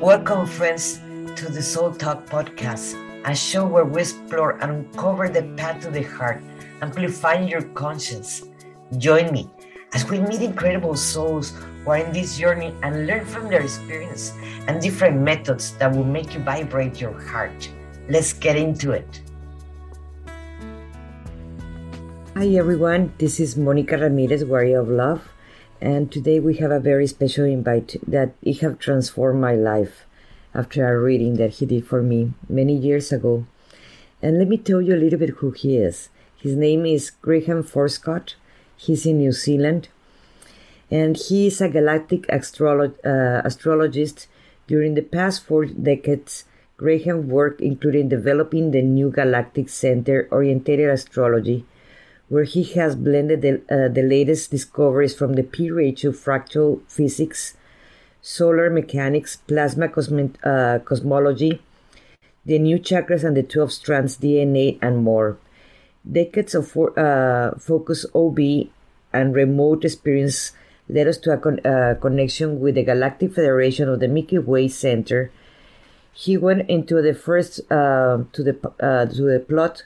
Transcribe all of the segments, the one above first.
Welcome, friends, to the Soul Talk podcast, a show where we explore and uncover the path to the heart, amplifying your conscience. Join me as we meet incredible souls who are in this journey and learn from their experience and different methods that will make you vibrate your heart. Let's get into it. Hi, everyone. This is Monica Ramirez, Warrior of Love and today we have a very special invite that it have transformed my life after a reading that he did for me many years ago. And let me tell you a little bit who he is. His name is Grayham Forscutt. He's in New Zealand. And he is a galactic uh, astrologist. During the past four decades, Grayham worked including developing the new galactic center oriented astrology where he has blended the, uh, the latest discoveries from the phi ratio fractal physics, solar mechanics, plasma uh, cosmology, the new chakras and the 12 strands DNA, and more. Decades of uh, focus OB and remote experience led us to a con- uh, connection with the Galactic Federation of the Milky Way Center. He went into the first uh, to the uh, to the plot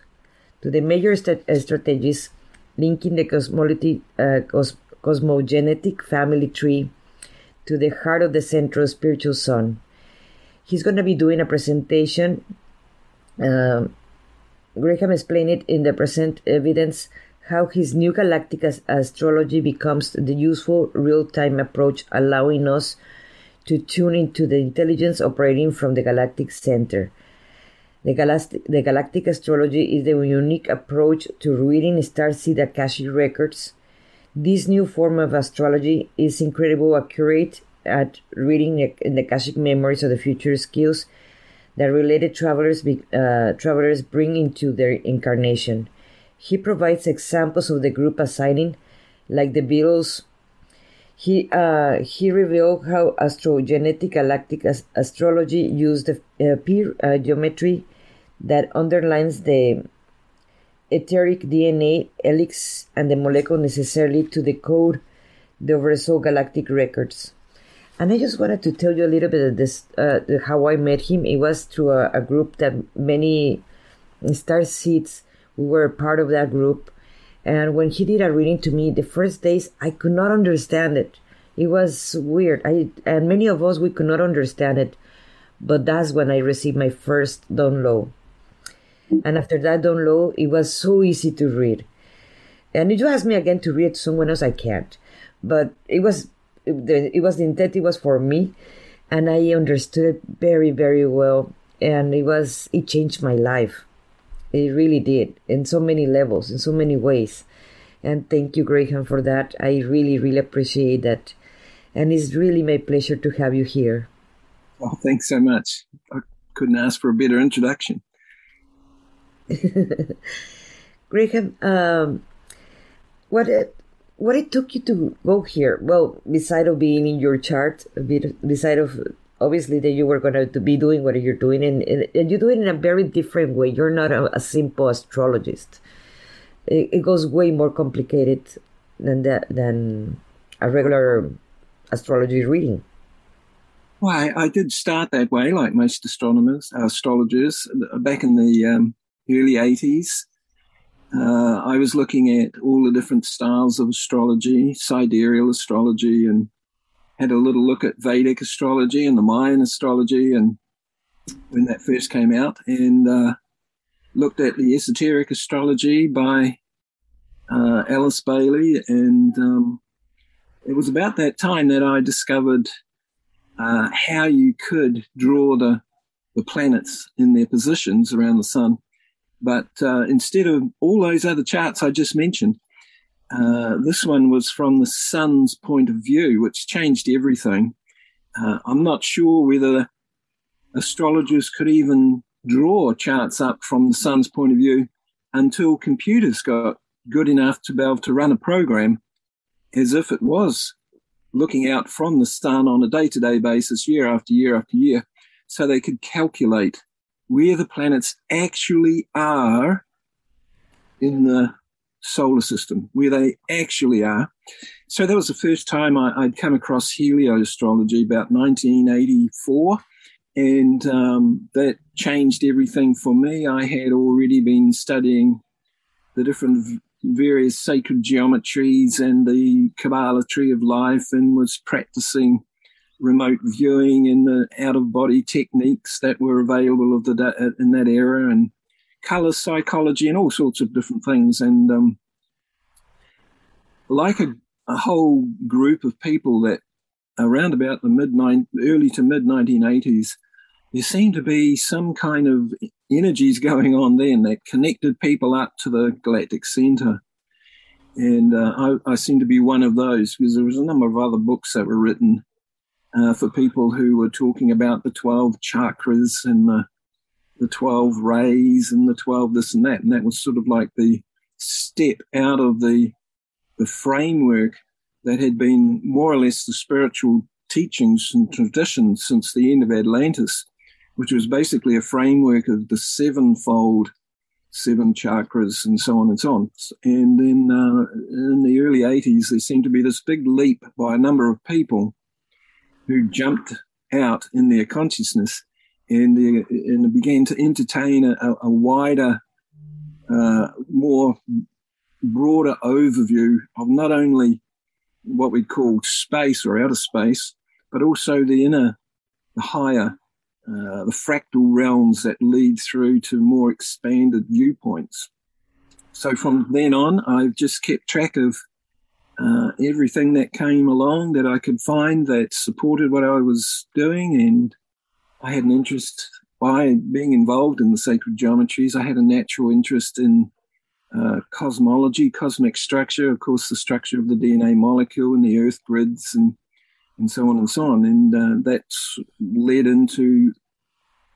to the major st- Stargates linking the uh, cos- cosmogenetic family tree to the heart of the central spiritual sun. He's going to be doing a presentation. Uh, Grayham explained it in the present evidence how his new galactic astrology becomes the useful real time approach, allowing us to tune into the intelligence operating from the galactic center. The galactic, the galactic astrology is the unique approach to reading starseed Akashic records. This new form of astrology is incredibly accurate at reading the Akashic memories of the future skills that related travelers, uh, travelers bring into their incarnation. He provides examples of the group assigning, like the Beatles. He uh, he revealed how astrogenetic galactic as- astrology used the uh, peer uh, geometry that underlines the etheric DNA helix and the molecule necessarily to decode the overall galactic records. And I just wanted to tell you a little bit of this, uh, how I met him. It was through a, a group that many star seeds, we were part of that group. And when he did a reading to me, the first days, I could not understand it. It was weird. I, and many of us, we could not understand it. But that's when I received my first download and after that download, it was so easy to read. And if you ask me again to read someone else, I can't. But it was it, was the intent. It was for me, and I understood it very very well. And it was it changed my life. It really did in so many levels, in so many ways. And thank you, Grayham, for that. I really really appreciate that, and it's really my pleasure to have you here. Well, thanks so much. I couldn't ask for a better introduction. Grayham, um, what it, what it took you to go here? Well, beside of being in your chart, beside of obviously that you were going to be doing what you're doing, and, and you do it in a very different way. You're not a, a simple astrologist. It, it, goes way more complicated than that than a regular astrology reading. Well, I, I, did start that way, like most astronomers, astrologers, back in the um, early 80s. Uh, I was looking at all the different styles of astrology, sidereal astrology, and had a little look at Vedic astrology and the Mayan astrology, and when that first came out, and uh, looked at the esoteric astrology by uh, Alice Bailey, and um, it was about that time that I discovered uh, how you could draw the the planets in their positions around the sun but uh, instead of all those other charts I just mentioned, uh, this one was from the sun's point of view, which changed everything. Uh, I'm not sure whether astrologers could even draw charts up from the sun's point of view until computers got good enough to be able to run a program as if it was looking out from the sun on a day to day basis, year after year after year, so they could calculate where the planets actually are in the solar system, where they actually are. So that was the first time I, would come across helioastrology about 1984. and um, that changed everything for me. I had already been studying the different various sacred geometries and the Kabbalah tree of life, and was practicing remote viewing and the out of body techniques that were available of the in that era, and color psychology and all sorts of different things. And um, like a, a whole group of people that around about the mid early to mid 1980s, there seemed to be some kind of energies going on then that connected people up to the galactic center. And uh, I, I seem to be one of those because there was a number of other books that were written uh, for people who were talking about the 12 chakras and the, the 12 rays and the 12 this and that. And that was sort of like the step out of the, the framework that had been more or less the spiritual teachings and traditions since the end of Atlantis, which was basically a framework of the sevenfold seven chakras and so on and so on. And then uh, in the early 80s, there seemed to be this big leap by a number of people who jumped out in their consciousness and, and began to entertain a, a wider, uh, more broader overview of not only what we call space or outer space, but also the inner, the higher, uh, the fractal realms that lead through to more expanded viewpoints. So from then on, I've just kept track of uh, everything that came along that I could find that supported what I was doing. And I had an interest by being involved in the sacred geometries. I had a natural interest in uh, cosmology, cosmic structure, of course, the structure of the DNA molecule and the Earth grids, and and so on and so on. And uh, that's led into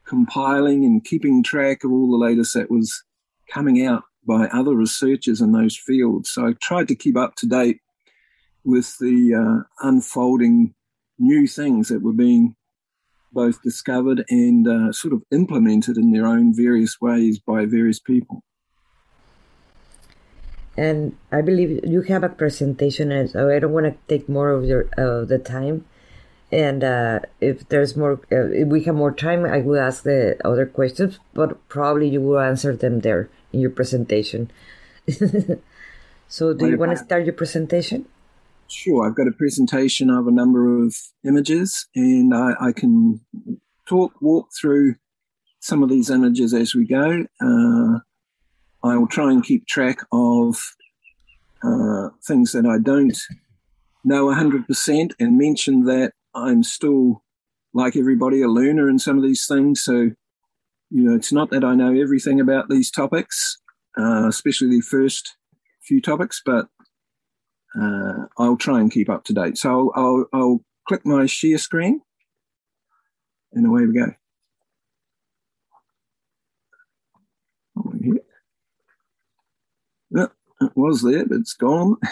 compiling and keeping track of all the latest that was coming out by other researchers in those fields. So I tried to keep up to date with the uh, unfolding new things that were being both discovered and uh, sort of implemented in their own various ways by various people and I believe you have a presentation, and so I don't want to take more of your uh, the time. And uh, if there's more, uh, if we have more time, I will ask the other questions, but probably you will answer them there in your presentation. so, do you want to start your presentation? Sure, I've got a presentation of a number of images, and I, I can talk, walk through some of these images as we go. Uh, I will try and keep track of uh, things that I don't know 100% and mention that I'm still, like everybody, a learner in some of these things. So, you know, it's not that I know everything about these topics, uh, especially the first few topics, but uh, I'll try and keep up to date. So I'll, I'll, I'll click my share screen and away we go. Yeah, it was there, but it's gone.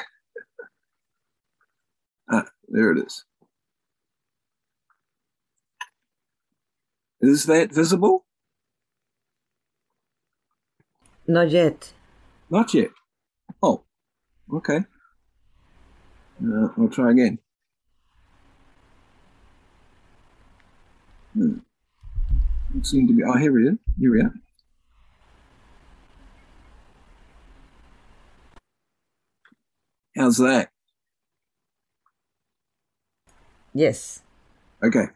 ah, there it is. Is that visible? Not yet. Not yet. Oh, okay. Uh, I'll try again. Hmm. It seemed to be. Oh, here we are. Here we are. How's that? Yes. Okay.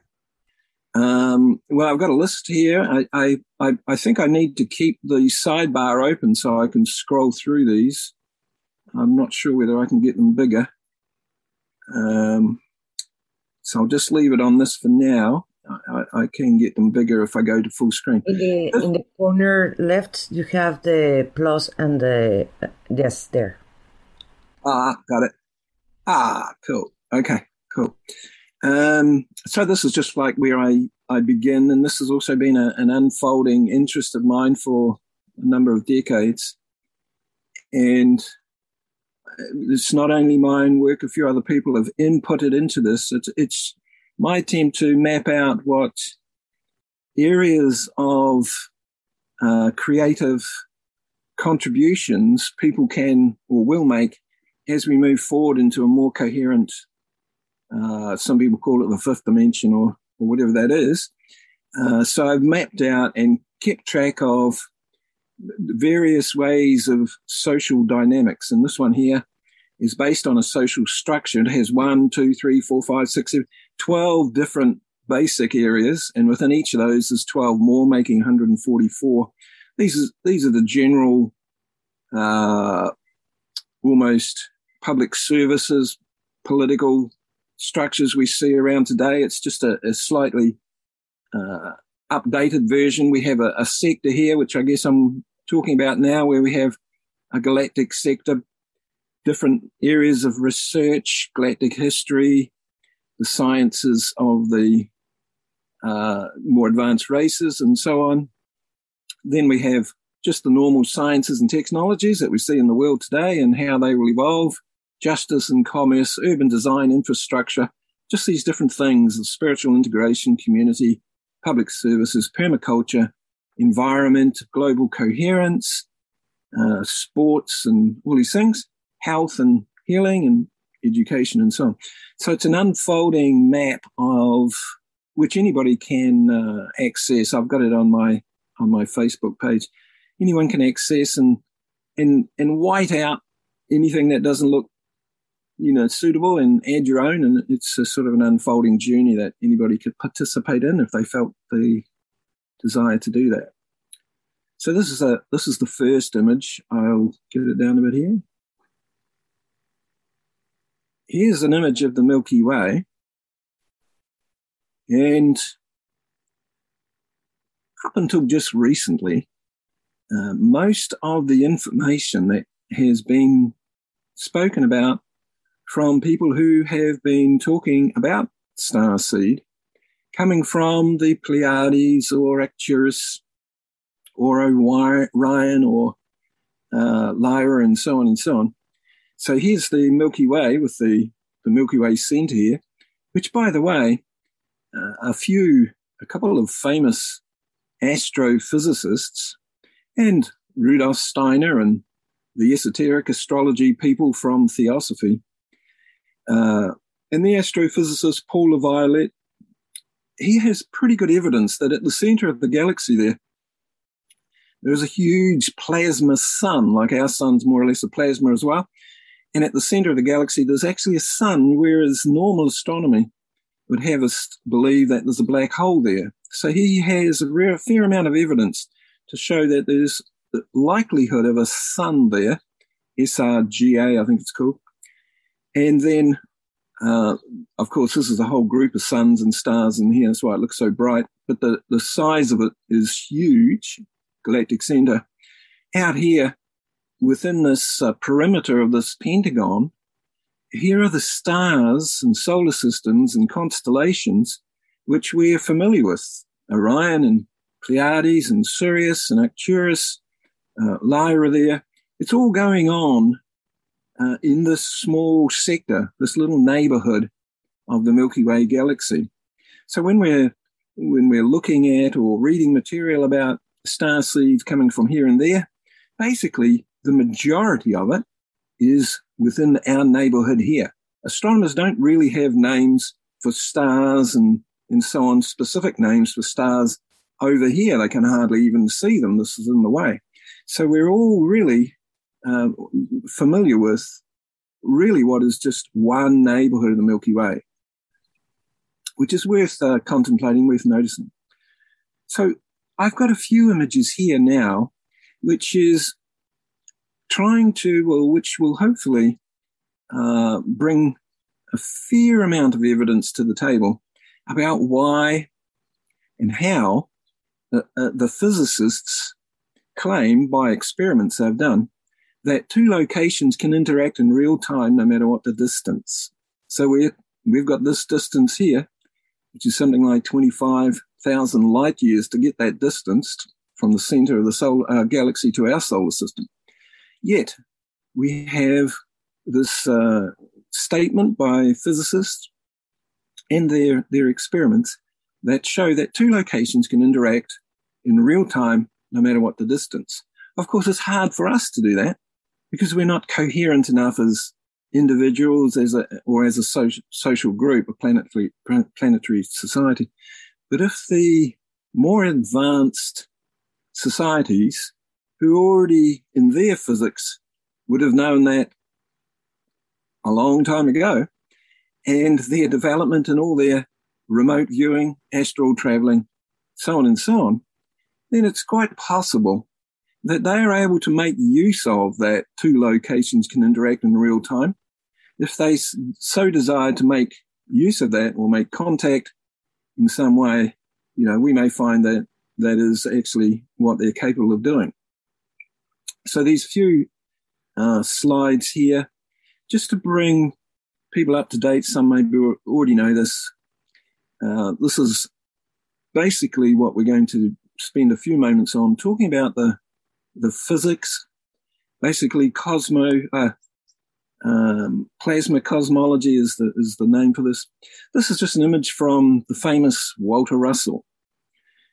Um, well, I've got a list here. I, I, I, think I need to keep the sidebar open so I can scroll through these. I'm not sure whether I can get them bigger. Um, so I'll just leave it on this for now. I, I, can get them bigger if I go to full screen. In the, in the corner left, you have the plus and the yes there. Ah, got it. Ah, cool. Okay, cool. Um, so this is just like where I, I begin, and this has also been a, an unfolding interest of mine for a number of decades. And it's not only my own work, a few other people have inputted into this. It's, it's my attempt to map out what areas of uh, creative contributions people can or will make as we move forward into a more coherent, uh, some people call it the fifth dimension or, or whatever that is, Uh, so I've mapped out and kept track of various ways of social dynamics. And this one here is based on a social structure. It has one, two, three, four, five, six, seven, 12 different basic areas. And within each of those, there's 12 more, making 144. These are, these are the general, uh, almost public services, political structures we see around today. It's just a, a slightly uh, updated version. We have a, a, sector here, which I guess I'm talking about now, where we have a galactic sector, different areas of research, galactic history, the sciences of the uh, more advanced races, and so on. Then we have just the normal sciences and technologies that we see in the world today and how they will evolve, justice and commerce, urban design, infrastructure, just these different things of spiritual integration, community, public services, permaculture, environment, global coherence, uh, sports, and all these things, health and healing and education and so on. So it's an unfolding map of which anybody can uh, access. I've got it on my on my Facebook page. Anyone can access and and and white out anything that doesn't look you know suitable and add your own and it's a sort of an unfolding journey that anybody could participate in if they felt the desire to do that. So this is a this is the first image. I'll get it down a bit here. Here's an image of the milky way. And up until just recently uh, most of the information that has been spoken about from people who have been talking about star seed coming from the Pleiades or Arcturus or Orion or uh, Lyra and so on and so on. So here's the Milky Way with the, the Milky Way center here, which, by the way, uh, a few, a couple of famous astrophysicists and Rudolf Steiner and the esoteric astrology people from Theosophy uh, and the astrophysicist Paul LaViolette, he has pretty good evidence that at the center of the galaxy there, there's a huge plasma sun, like our sun's more or less a plasma as well. And at the center of the galaxy, there's actually a sun, whereas normal astronomy would have us believe that there's a black hole there. So he has a rare, fair amount of evidence to show that there's the likelihood of a sun there, SRGA, I think it's called, and then, uh, of course, this is a whole group of suns and stars in here. That's why it looks so bright. But the, the size of it is huge, galactic center. Out here, within this uh, perimeter of this pentagon, here are the stars and solar systems and constellations which we're familiar with Orion and Pleiades and Sirius and Arcturus, uh, Lyra there. It's all going on uh, in this small sector, this little neighborhood of the Milky Way galaxy. So when we're when we're looking at or reading material about star seeds coming from here and there, basically the majority of it is within our neighborhood here. Astronomers don't really have names for stars and, and so on, specific names for stars over here. They can hardly even see them. This is in the way. So we're all really uh, familiar with really what is just one neighborhood of the Milky Way, which is worth uh, contemplating, worth noticing. So I've got a few images here now, which is trying to, well, which will hopefully uh, bring a fair amount of evidence to the table about why and how the, uh, the physicists claim by experiments they've done that two locations can interact in real time no matter what the distance. So we we've got this distance here, which is something like 25,000 light years to get that distance from the center of the solar uh, galaxy to our solar system. Yet we have this uh, statement by physicists and their, their experiments that show that two locations can interact in real time no matter what the distance. Of course, it's hard for us to do that because we're not coherent enough as individuals as a, or as a social, social group, a planetary, planetary society. But if the more advanced societies who already in their physics would have known that a long time ago and their development and all their remote viewing, astral traveling, so on and so on, then it's quite possible that they are able to make use of that two locations can interact in real time. If they so desire to make use of that or make contact in some way, you know, we may find that that is actually what they're capable of doing. So these few uh, slides here, just to bring people up to date. Some maybe already know this. Uh, this is basically what we're going to spend a few moments on talking about the the physics, basically cosmo uh, um, plasma cosmology is the is the name for this. This is just an image from the famous Walter Russell.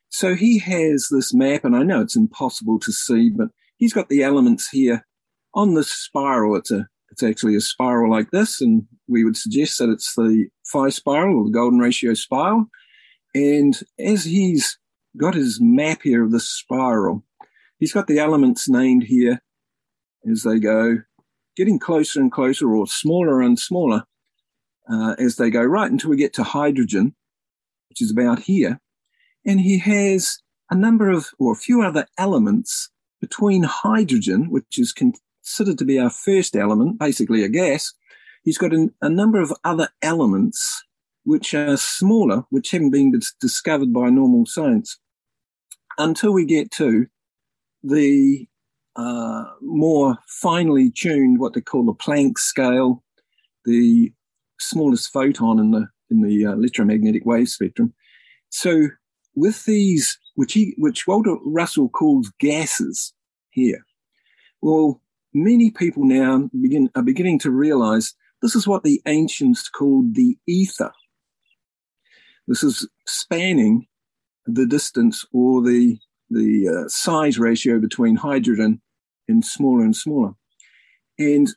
So he has this map, and I know it's impossible to see, but he's got the elements here on this spiral. It's a it's actually a spiral like this, and we would suggest that it's the phi spiral or the golden ratio spiral. And as he's got his map here of the spiral, he's got the elements named here as they go, getting closer and closer or smaller and smaller uh, as they go, right until we get to hydrogen, which is about here. And he has a number of, or a few other elements between hydrogen, which is considered to be our first element, basically a gas. He's got a, a number of other elements which are smaller, which haven't been discovered by normal science until we get to the uh, more finely tuned, what they call the Planck scale, the smallest photon in the in the uh, electromagnetic wave spectrum. So with these, which he, which Walter Russell calls gases here, well, many people now begin are beginning to realize this is what the ancients called the ether. This is spanning the distance or the the uh, size ratio between hydrogen and smaller and smaller. And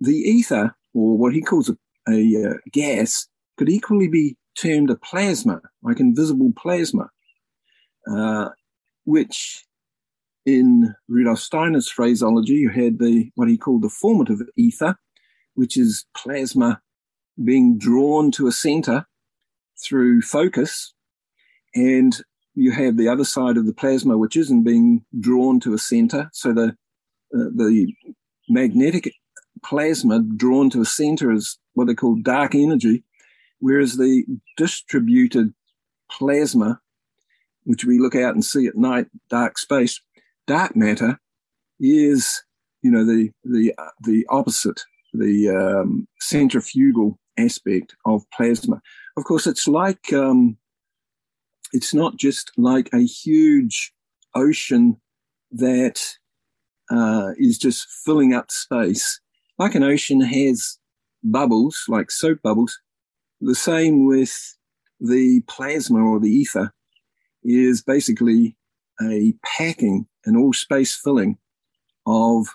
the ether, or what he calls a, a uh, gas, could equally be termed a plasma, like invisible plasma, uh, which in Rudolf Steiner's phraseology, you had the what he called the formative ether, which is plasma being drawn to a center through focus, and you have the other side of the plasma, which isn't being drawn to a center. So the uh, the magnetic plasma drawn to a center is what they call dark energy, whereas the distributed plasma, which we look out and see at night, dark space, dark matter, is you know the the the opposite, the um, centrifugal aspect of plasma. Of course, it's like um, it's not just like a huge ocean that uh, is just filling up space. Like an ocean has bubbles, like soap bubbles. The same with the plasma or the ether is basically a packing, an all space filling of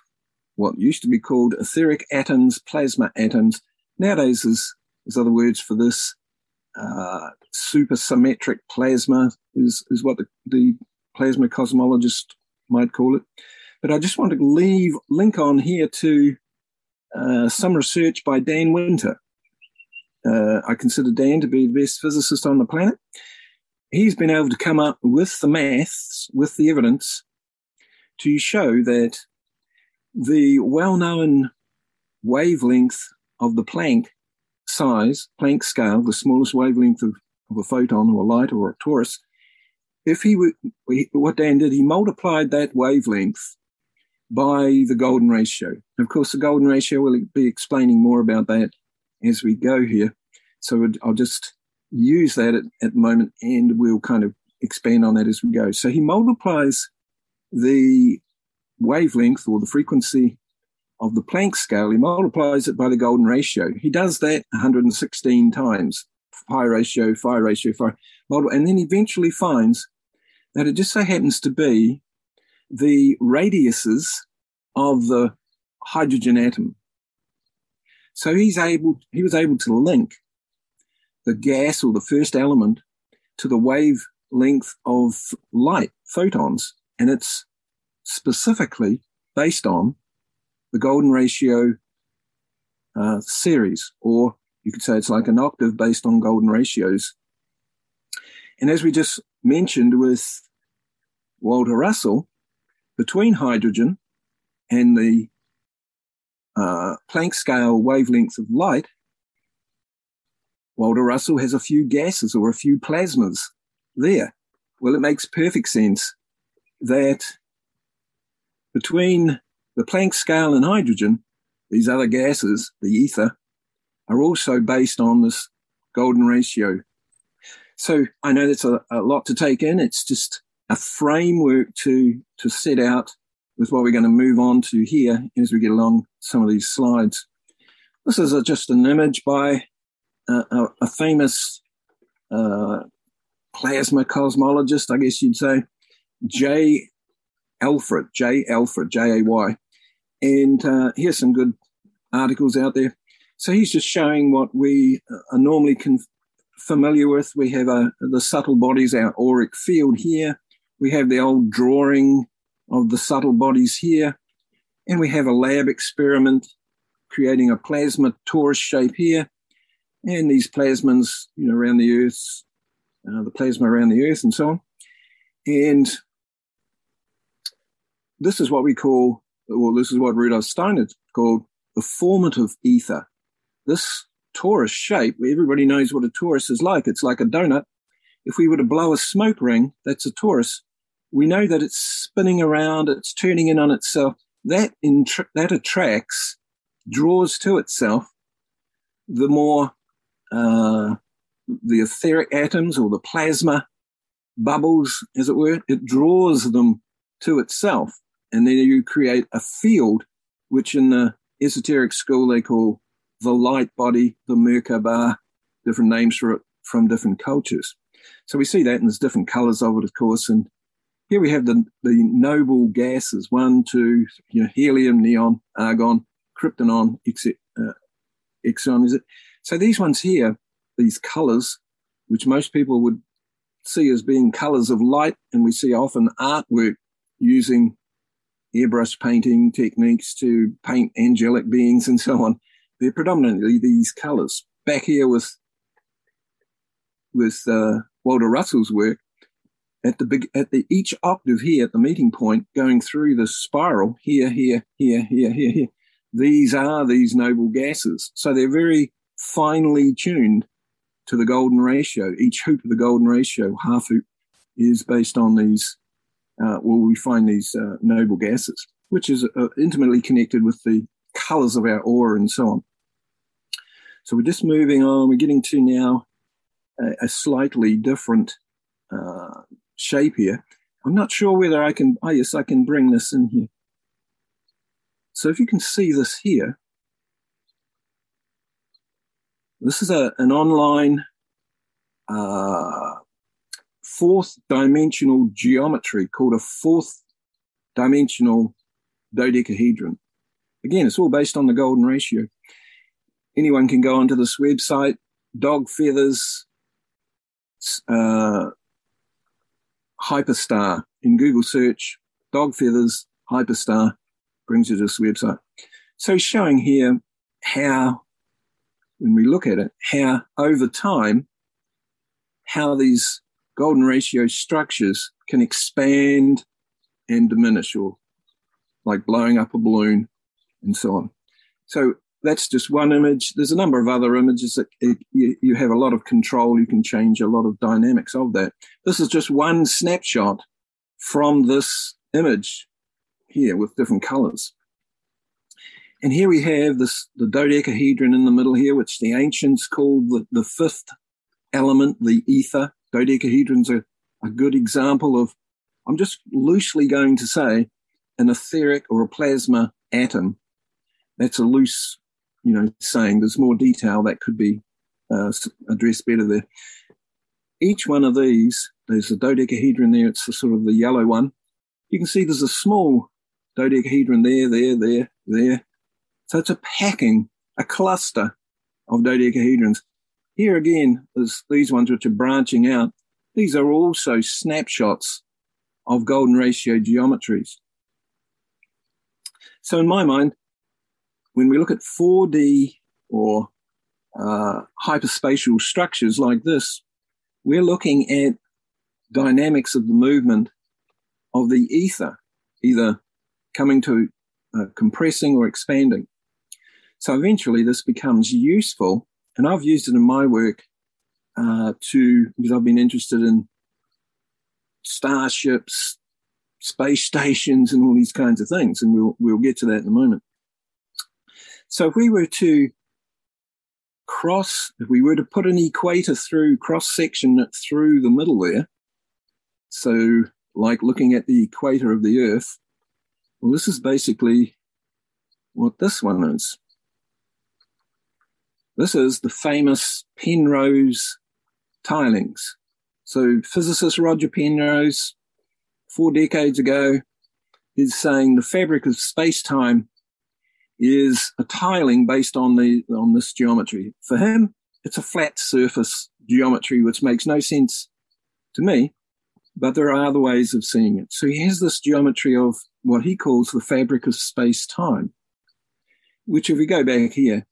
what used to be called etheric atoms, plasma atoms. Nowadays, there's, there's other words for this. Uh, supersymmetric plasma is, is what the, the plasma cosmologist might call it. But I just want to leave link on here to uh, some research by Dan Winter. Uh, I consider Dan to be the best physicist on the planet. He's been able to come up with the maths, with the evidence, to show that the well-known wavelength of the Planck size, Planck scale, the smallest wavelength of, of a photon or a light or a torus, if he would, what Dan did, he multiplied that wavelength by the golden ratio. Of course, the golden ratio, We'll be explaining more about that as we go here. So I'll just use that at, at the moment and we'll kind of expand on that as we go. So he multiplies the wavelength or the frequency of the Planck scale, he multiplies it by the golden ratio. He does that 116 times, pi ratio, phi ratio, phi, model, and then eventually finds that it just so happens to be the radiuses of the hydrogen atom. So he's able, he was able to link the gas or the first element to the wave length of light, photons, and it's specifically based on the golden ratio uh, series, or you could say it's like an octave based on golden ratios. And as we just mentioned with Walter Russell, between hydrogen and the uh, Planck scale wavelength of light, Walter Russell has a few gases or a few plasmas there. Well, it makes perfect sense that between the Planck scale and hydrogen, these other gases, the ether, are also based on this golden ratio. So I know that's a, a lot to take in. It's just a framework to, to set out with what we're going to move on to here as we get along some of these slides. This is a, just an image by a, a, famous uh, plasma cosmologist, I guess you'd say, J. Alfred, J. Alfred, J A Y. And uh, here's some good articles out there. So he's just showing what we are normally con- familiar with. We have a, the subtle bodies, our auric field here. We have the old drawing of the subtle bodies here. And we have a lab experiment creating a plasma torus shape here. And these plasmons, you know, around the Earth, uh, the plasma around the Earth and so on. And this is what we call, well, this is what Rudolf Steiner called the formative ether. This torus shape, everybody knows what a torus is like. It's like a donut. If we were to blow a smoke ring, that's a torus. We know that it's spinning around, it's turning in on itself. That, intra- that attracts, draws to itself the more uh, the etheric atoms or the plasma bubbles, as it were, it draws them to itself. And then you create a field, which in the esoteric school they call the light body, the Merkaba, different names for it from different cultures. So we see that, and there's different colors of it, of course. And here we have the, the noble gases one, two, you know, helium, neon, argon, krypton, uh, exon, is it? So these ones here these colors, which most people would see as being colors of light. And we see often artwork using airbrush painting techniques to paint angelic beings and so on. They're predominantly these colors. Back here with, with, uh, Walter Russell's work, at the big, at the each octave here at the meeting point, going through the spiral here, here, here, here, here, here. These are these noble gases. So they're very finely tuned to the golden ratio. Each hoop of the golden ratio, half hoop, is based on these, uh, well, we find these uh, noble gases, which is uh, intimately connected with the colors of our aura and so on. So we're just moving on. We're getting to now a, a slightly different uh, shape here. I'm not sure whether I can, oh yes, I can bring this in here. So if you can see this here, this is a, an online uh, fourth dimensional geometry called a fourth dimensional dodecahedron. Again, it's all based on the golden ratio. Anyone can go onto this website, dog feathers, uh, hyperstar in Google search, dog feathers, hyperstar brings you to this website. So showing here how when we look at it, how over time, how these golden ratio structures can expand and diminish or like blowing up a balloon and so on. So that's just one image. There's a number of other images that it, you, you have a lot of control. You can change a lot of dynamics of that. This is just one snapshot from this image here with different colors. And here we have this the dodecahedron in the middle here, which the ancients called the, the fifth element, the ether. Dodecahedron's a, a good example of, I'm just loosely going to say, an etheric or a plasma atom. That's a loose, you know, saying. There's more detail that could be uh, addressed better there. Each one of these, there's a dodecahedron there. It's the sort of the yellow one. You can see there's a small dodecahedron there, there, there, there, so it's a packing, a cluster of dodecahedrons. Here again, there's these ones which are branching out These are also snapshots of golden ratio geometries. So in my mind, when we look at 4D or uh, hyperspatial structures like this, we're looking at dynamics of the movement of the ether, either coming to uh, compressing or expanding. So eventually this becomes useful, and I've used it in my work uh, to because I've been interested in starships, space stations, and all these kinds of things, and we'll we'll get to that in a moment. So if we were to cross, if we were to put an equator through cross section through the middle there, so like looking at the equator of the Earth, well, this is basically what this one is. This is the famous Penrose tilings. So physicist Roger Penrose, four decades ago, is saying the fabric of space-time is a tiling based on the on this geometry. For him, it's a flat surface geometry, which makes no sense to me, but there are other ways of seeing it. So he has this geometry of what he calls the fabric of space-time, which if we go back here,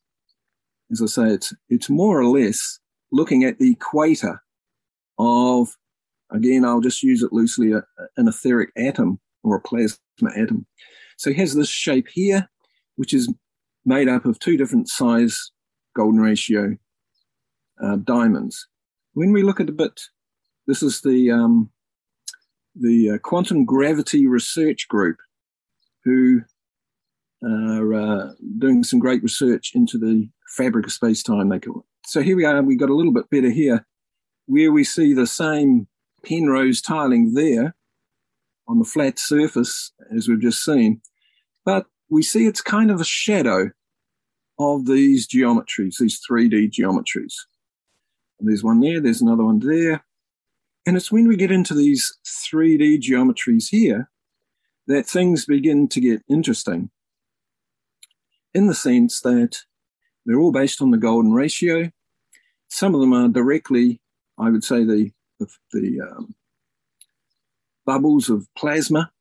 as I say, it's it's more or less looking at the equator of again, I'll just use it loosely, a, an etheric atom or a plasma atom. So he has this shape here, which is made up of two different size golden ratio uh, diamonds. When we look at a bit, this is the um, the uh, quantum gravity research group, who are uh, doing some great research into the fabric of space time. They call it. So here we are. We've got a little bit better here, where we see the same Penrose tiling there on the flat surface as we've just seen, but we see it's kind of a shadow of these geometries, these 3D geometries. And there's one there, there's another one there. And it's when we get into these 3D geometries here that things begin to get interesting in the sense that they're all based on the golden ratio. Some of them are directly, I would say, the, the, the um, bubbles of plasma.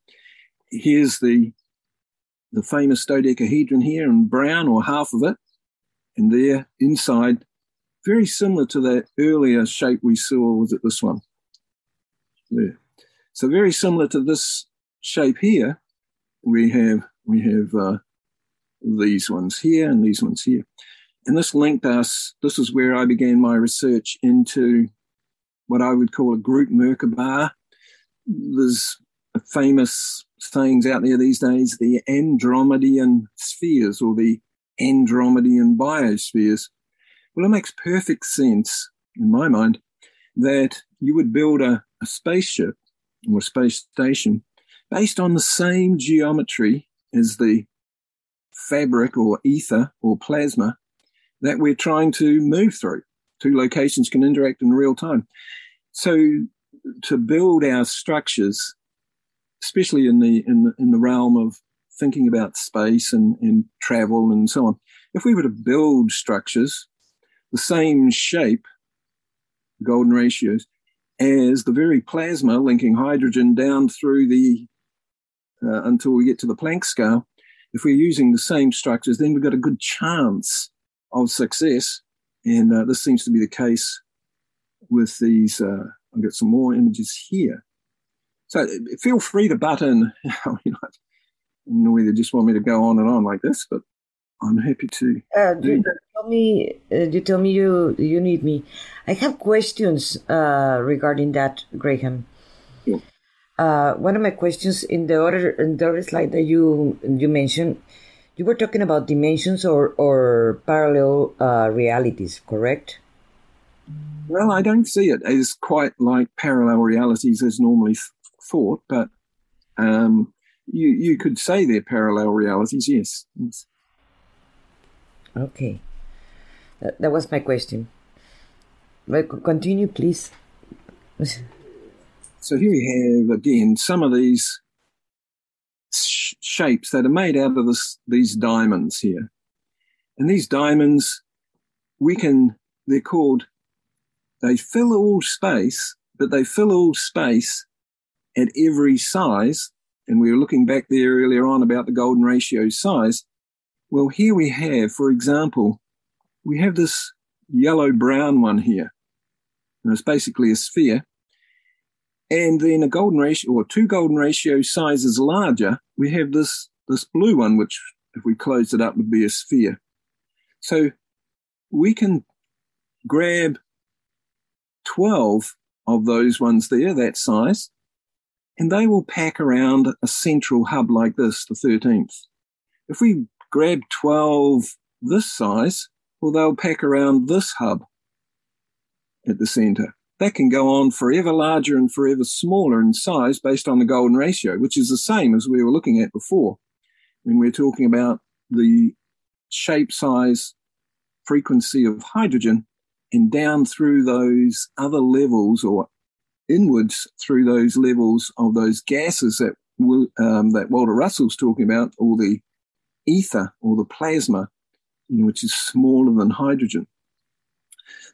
Here's the the famous dodecahedron here in brown or half of it, and there inside, very similar to that earlier shape we saw. Was it this one? There. So very similar to this shape here, we have we have uh, these ones here and these ones here, and this linked us. This is where I began my research into what I would call a group Merkaba. There's famous sayings out there these days, the Andromedan spheres or the Andromedan biospheres. Well, it makes perfect sense in my mind that you would build a, a spaceship or a space station based on the same geometry as the fabric or ether or plasma that we're trying to move through. Two locations can interact in real time. So to build our structures especially in the in the, in the realm of thinking about space and, and travel and so on. If we were to build structures the same shape, golden ratios, as the very plasma linking hydrogen down through the uh, until we get to the Planck scale, if we're using the same structures, then we've got a good chance of success. And uh, this seems to be the case with these. Uh, I've got some more images here. So feel free to butt in. I don't know whether you just want me to go on and on like this, but I'm happy to. Uh, you tell me. Uh, you tell me you you need me. I have questions uh, regarding that, Grayham. Uh, one of my questions in the other in the other slide that you you mentioned, you were talking about dimensions or or parallel uh, realities, correct? Well, I don't see it as quite like parallel realities as normally thought, but um, you you could say they're parallel realities. Yes. yes. Okay, that, that was my question. But continue, please. so here we have again some of these sh- shapes that are made out of this, these diamonds here, and these diamonds we can they're called they fill all space but they fill all space at every size. And we were looking back there earlier on about the golden ratio size. Well, here we have, for example, we have this yellow brown one here. And it's basically a sphere. And then a golden ratio or two golden ratio sizes larger, we have this, this blue one, which if we close it up would be a sphere. So we can grab 12 of those ones there, that size, and they will pack around a central hub like this, the 13th. If we grab 12 this size, well, they'll pack around this hub at the center. That can go on forever larger and forever smaller in size based on the golden ratio, which is the same as we were looking at before when we're talking about the shape, size, frequency of hydrogen and down through those other levels or inwards through those levels of those gases that um, that Walter Russell's talking about, or the ether or the plasma, you know, which is smaller than hydrogen.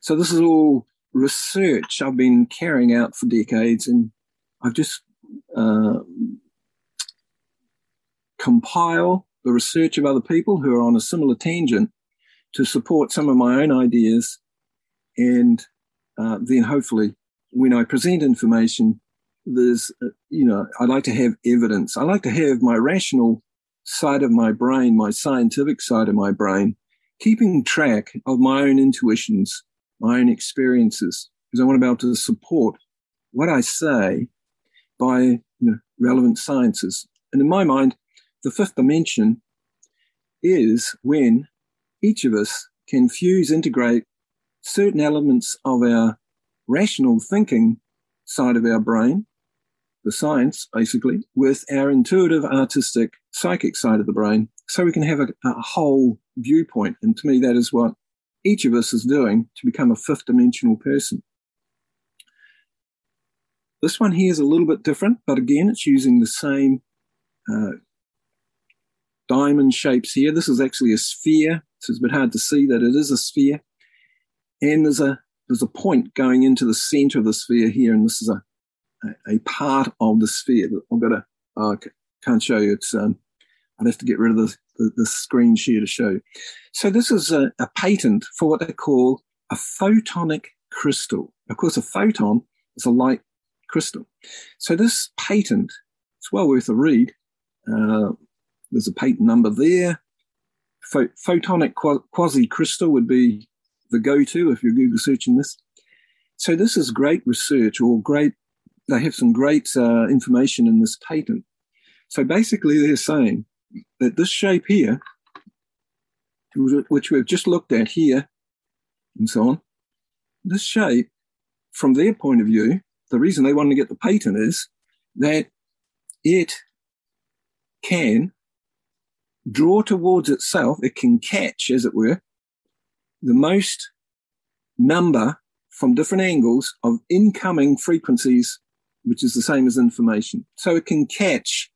So this is all research I've been carrying out for decades, and I've just uh, compile the research of other people who are on a similar tangent to support some of my own ideas, and uh, then hopefully, when I present information, there's uh, you know I like to have evidence. I like to have my rational side of my brain, my scientific side of my brain, keeping track of my own intuitions my own experiences because I want to be able to support what I say by you know, relevant sciences. And in my mind, the fifth dimension is when each of us can fuse, integrate certain elements of our rational thinking side of our brain, the science basically, with our intuitive, artistic, psychic side of the brain, so we can have a, a whole viewpoint. And to me, that is what each of us is doing to become a fifth dimensional person. This one here is a little bit different, but again, it's using the same uh, diamond shapes here. This is actually a sphere, so it's a bit hard to see that it is a sphere. And there's a there's a point going into the center of the sphere here, and this is a a, a part of the sphere. I've got a uh, can't show you. It's um, I'd have to get rid of the the, the screen share to show. So this is a, a patent for what they call a photonic crystal. Of course, a photon is a light crystal. So this patent, it's well worth a read. Uh, there's a patent number there. photonic quasi crystal would be the go-to if you're Google searching this. So this is great research or great. They have some great uh, information in this patent. So basically, they're saying that this shape here, which we've just looked at here, and so on, this shape, from their point of view, the reason they want to get the patent is that it can draw towards itself, it can catch, as it were, the most number from different angles of incoming frequencies, which is the same as information. So it can catch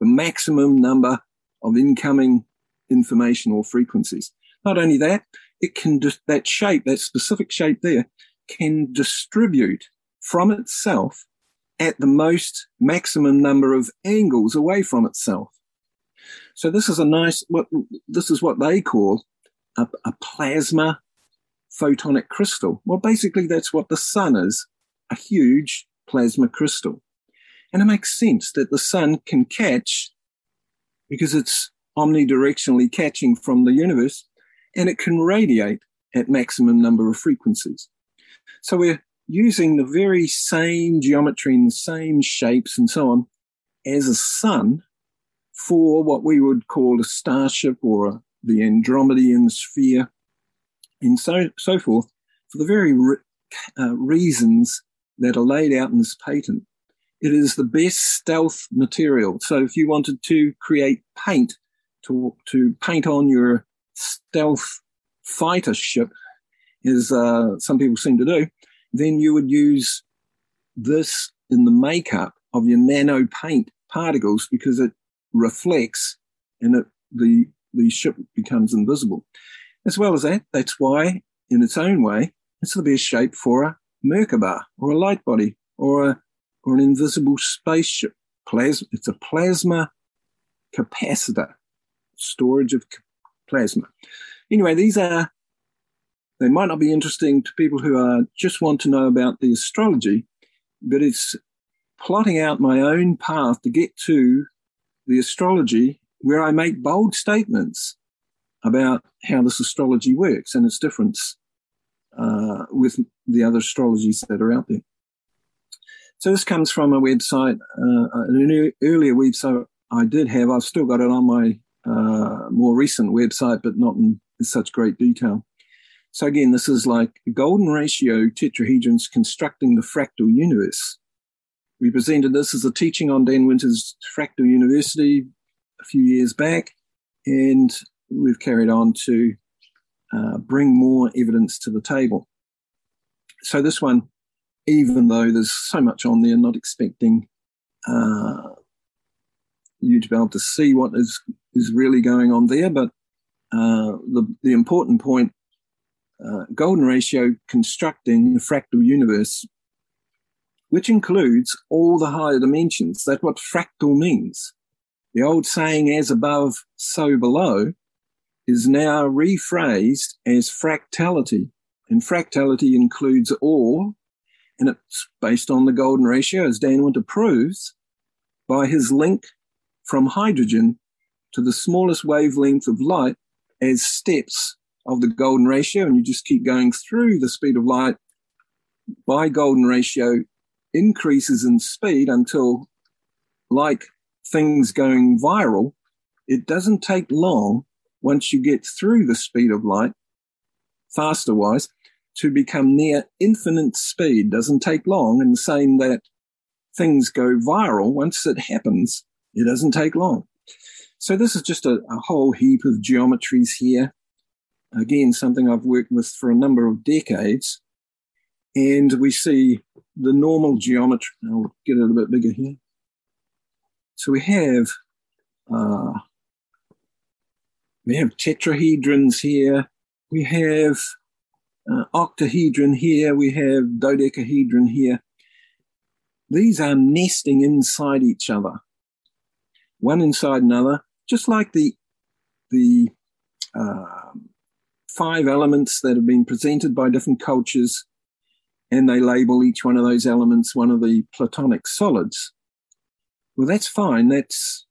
the maximum number of incoming information or frequencies. Not only that, it can that shape, that specific shape there can distribute from itself at the most maximum number of angles away from itself. So this is a nice, what, this is what they call a, a plasma photonic crystal. Well, basically that's what the sun is, a huge plasma crystal. And it makes sense that the sun can catch because it's omnidirectionally catching from the universe and it can radiate at maximum number of frequencies. So we're using the very same geometry and the same shapes and so on as a sun for what we would call a starship or a, the Andromedan sphere and so, so forth for the very re- uh, reasons that are laid out in this patent. It is the best stealth material. So if you wanted to create paint to, to paint on your stealth fighter ship, as uh, some people seem to do, then you would use this in the makeup of your nano paint particles because it reflects and it, the, the ship becomes invisible. As well as that, that's why, in its own way, it's the best shape for a Merkaba or a light body or a or an invisible spaceship. It's a plasma capacitor, storage of plasma. Anyway, these are they might not be interesting to people who are just want to know about the astrology, but it's plotting out my own path to get to the astrology where I make bold statements about how this astrology works and its difference uh, with the other astrologies that are out there. So this comes from a website, uh, an earlier website I did have. I've still got it on my uh, more recent website, but not in such great detail. So again, this is like golden ratio tetrahedrons constructing the fractal universe. We presented this as a teaching on Dan Winter's Fractal University a few years back, and we've carried on to uh, bring more evidence to the table. So this one, even though there's so much on there, not expecting uh, you to be able to see what is is really going on there, but uh, the the important point, uh, golden ratio constructing the fractal universe, which includes all the higher dimensions. That's what fractal means. The old saying, as above, so below, is now rephrased as fractality. And fractality includes all, and it's based on the golden ratio, as Dan Winter proves, by his link from hydrogen to the smallest wavelength of light as steps of the golden ratio. And you just keep going through the speed of light by golden ratio increases in speed until, like things going viral, it doesn't take long once you get through the speed of light, faster wise, to become near infinite speed. Doesn't take long. And the same that things go viral, once it happens, it doesn't take long. So this is just a, a whole heap of geometries here. Again, something I've worked with for a number of decades. And we see the normal geometry. I'll get it a bit bigger here. So we have uh, we have tetrahedrons here. We have uh, octahedron here. We have dodecahedron here. These are nesting inside each other, one inside another, just like the the uh, five elements that have been presented by different cultures, and they label each one of those elements one of the Platonic solids. Well, that's fine. That's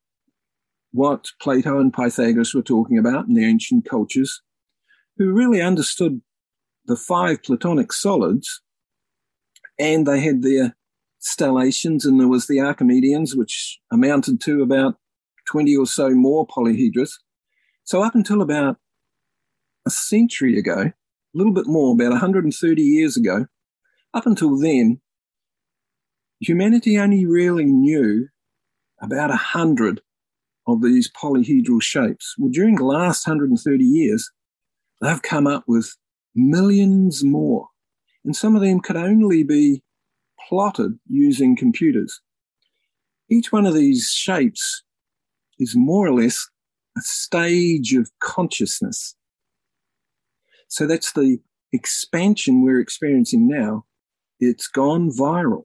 what Plato and Pythagoras were talking about in the ancient cultures, who really understood the five Platonic solids, and they had their stellations, and there was the Archimedeans, which amounted to about 20 or so more polyhedras. So up until about a century ago, a little bit more, about 130 years ago, up until then, humanity only really knew about a hundred of these polyhedral shapes. Well, during the last 130 years, they've come up with millions more. And some of them could only be plotted using computers. Each one of these shapes is more or less a stage of consciousness. So that's the expansion we're experiencing now. It's gone viral.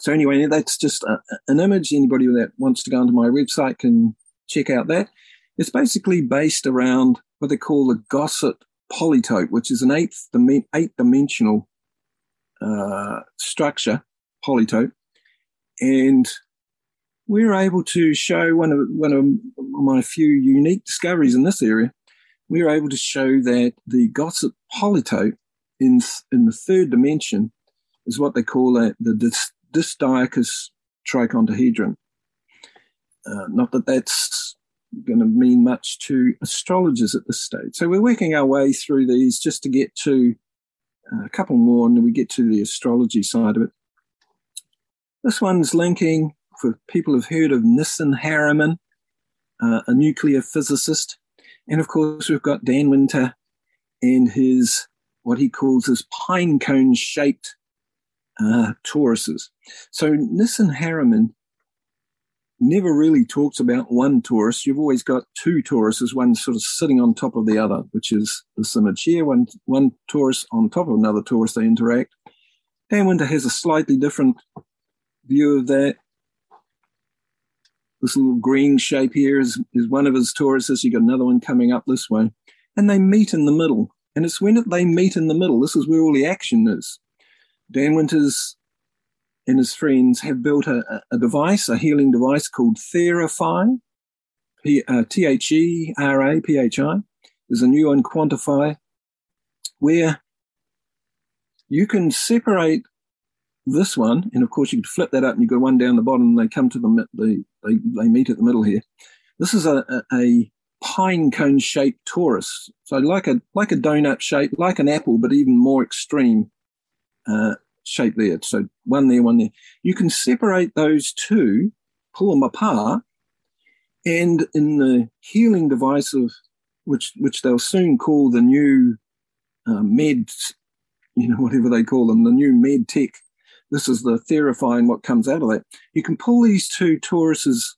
So anyway, that's just a, an image. Anybody that wants to go onto my website can check out that. It's basically based around what they call the Gosset polytope, which is an eighth eight dimensional uh, structure polytope, and we're able to show one of one of my few unique discoveries in this area. We are able to show that the Gosset polytope in in the third dimension is what they call a, the disdyakis triacontahedron. Uh, not that that's going to mean much to astrologers at this stage. So we're working our way through these just to get to uh, a couple more, and then we get to the astrology side of it. This one's linking for people who've heard of Nassim Haramein, uh, a nuclear physicist. And of course, we've got Dan Winter and his what he calls his pine cone shaped uh, toruses. So Nassim Haramein never really talks about one torus. You've always got two toruses, one sort of sitting on top of the other, which is the image here. One, one torus on top of another torus, they interact. Dan Winter has a slightly different view of that. This little green shape here is, is one of his toruses. You've got another one coming up this way. And they meet in the middle. And it's when they meet in the middle, this is where all the action is. Dan Winters and his friends have built a, a device, a healing device called Theraphi, uh, T H E R A P H I. There's a new one, Quantify, where you can separate this one, and of course you could flip that up and you've got one down the bottom and they come to the, the they, they meet at the middle here. This is a, a, a pine cone shaped torus. So like a like a donut shape, like an apple, but even more extreme uh, shape there. So one there, one there. You can separate those two, pull them apart, and in the healing device of which which they'll soon call the new uh, med, you know, whatever they call them, the new med tech. This is the therifying what comes out of that. You can pull these two toruses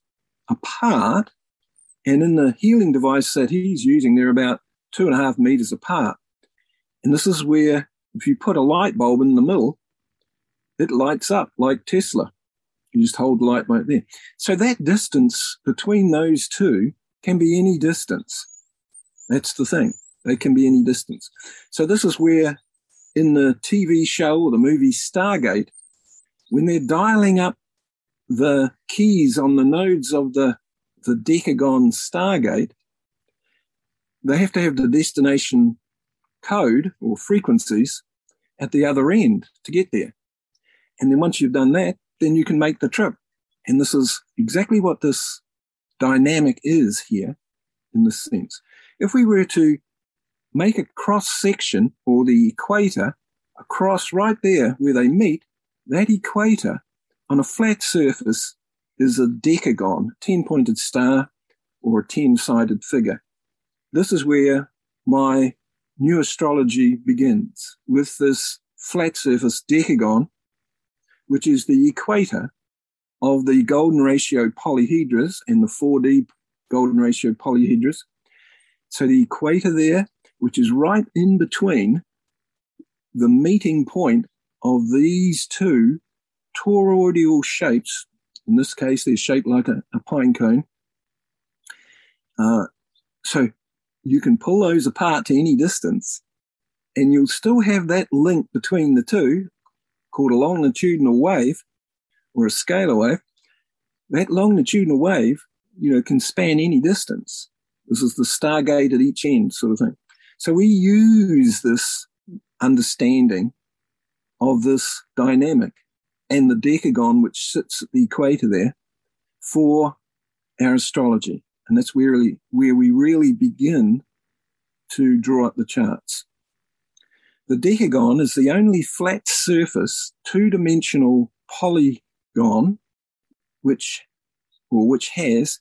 apart, and in the healing device that he's using, they're about two and a half meters apart. And this is where, if you put a light bulb in the middle, it lights up like Tesla. You just hold light right there. So that distance between those two can be any distance. That's the thing. They can be any distance. So this is where in the TV show or the movie Stargate, when they're dialing up the keys on the nodes of the, the decagon Stargate, they have to have the destination code or frequencies at the other end to get there. And then once you've done that, then you can make the trip. And this is exactly what this dynamic is here in this sense. If we were to make a cross section or the equator across right there where they meet, that equator on a flat surface is a decagon, 10 pointed star or a 10 sided figure. This is where my new astrology begins with this flat surface decagon which is the equator of the golden ratio polyhedras and the 4D golden ratio polyhedras. So the equator there, which is right in between the meeting point of these two toroidal shapes. In this case, they're shaped like a, a pine cone. Uh, so you can pull those apart to any distance and you'll still have that link between the two called a longitudinal wave or a scalar wave, that longitudinal wave, you know, can span any distance. This is the stargate at each end sort of thing. So we use this understanding of this dynamic and the decagon, which sits at the equator there, for our astrology. And that's really where we really begin to draw up the charts. The decagon is the only flat surface, two dimensional polygon, which, or which has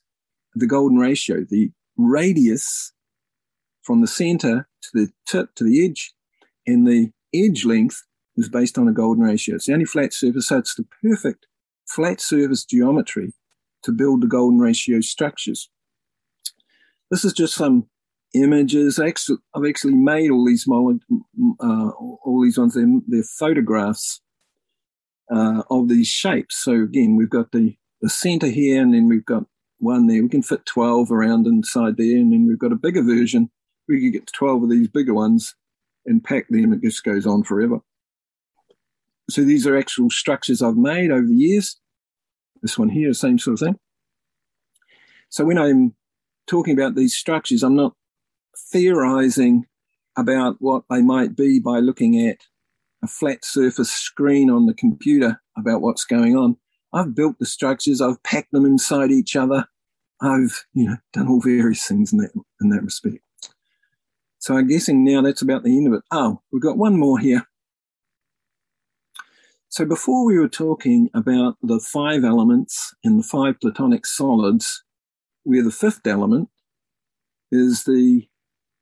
the golden ratio, the radius from the center to the tip to the edge, and the edge length is based on a golden ratio. It's the only flat surface, so it's the perfect flat surface geometry to build the golden ratio structures. This is just some images. Actually, I've actually made all these uh, all these ones. They're, they're photographs uh, of these shapes. So again, we've got the the center here, and then we've got one there. We can fit twelve around inside there, and then we've got a bigger version. We could get twelve of these bigger ones and pack them. It just goes on forever. So these are actual structures I've made over the years. This one here, same sort of thing. So when I'm talking about these structures, I'm not theorizing about what they might be by looking at a flat surface screen on the computer about what's going on. I've built the structures, I've packed them inside each other. I've, you know, done all various things in that in that respect. So I'm guessing now that's about the end of it. Oh, we've got one more here. So before we were talking about the five elements in the five platonic solids, where the fifth element is the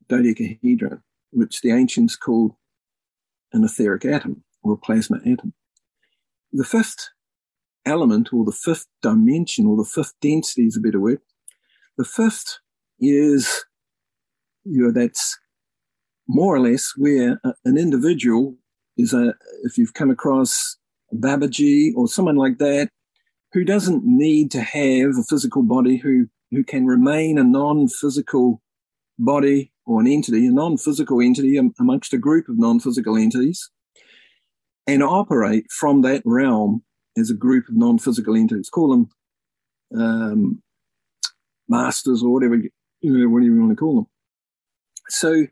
dodecahedron, which the ancients called an etheric atom or a plasma atom. The fifth element or the fifth dimension or the fifth density is a better word. The fifth is, you know, that's more or less where an individual is a, if you've come across Babaji or someone like that, who doesn't need to have a physical body, who, who can remain a non-physical body or an entity, a non-physical entity amongst a group of non-physical entities, and operate from that realm as a group of non-physical entities. Call them um, masters or whatever you know, whatever you want to call them. So,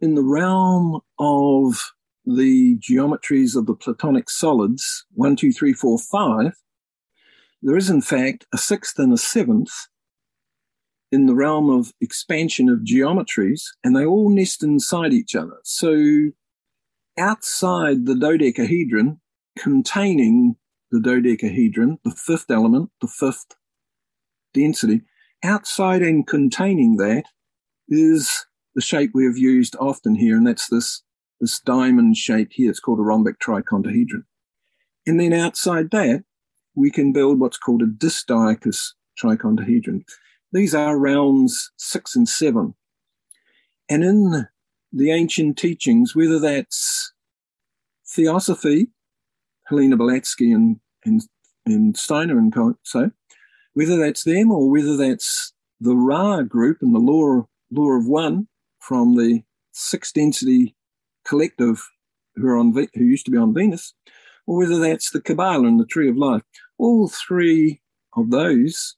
in the realm of the geometries of the Platonic solids, one, two, three, four, five, there is in fact a sixth and a seventh in the realm of expansion of geometries, and they all nest inside each other. So, outside the dodecahedron, containing the dodecahedron, the fifth element, the fifth density, outside and containing that is the shape we have used often here, and that's this, this diamond shape here. It's called a rhombic triacontahedron. And then outside that, we can build what's called a disdyakis triacontahedron. These are rounds six and seven. And in the ancient teachings, whether that's theosophy, Helena Blavatsky and, and, and Steiner and so, whether that's them or whether that's the Ra group and the law, law of one from the six density collective who are on who used to be on Venus, or whether that's the Kabbalah and the Tree of Life. All three of those,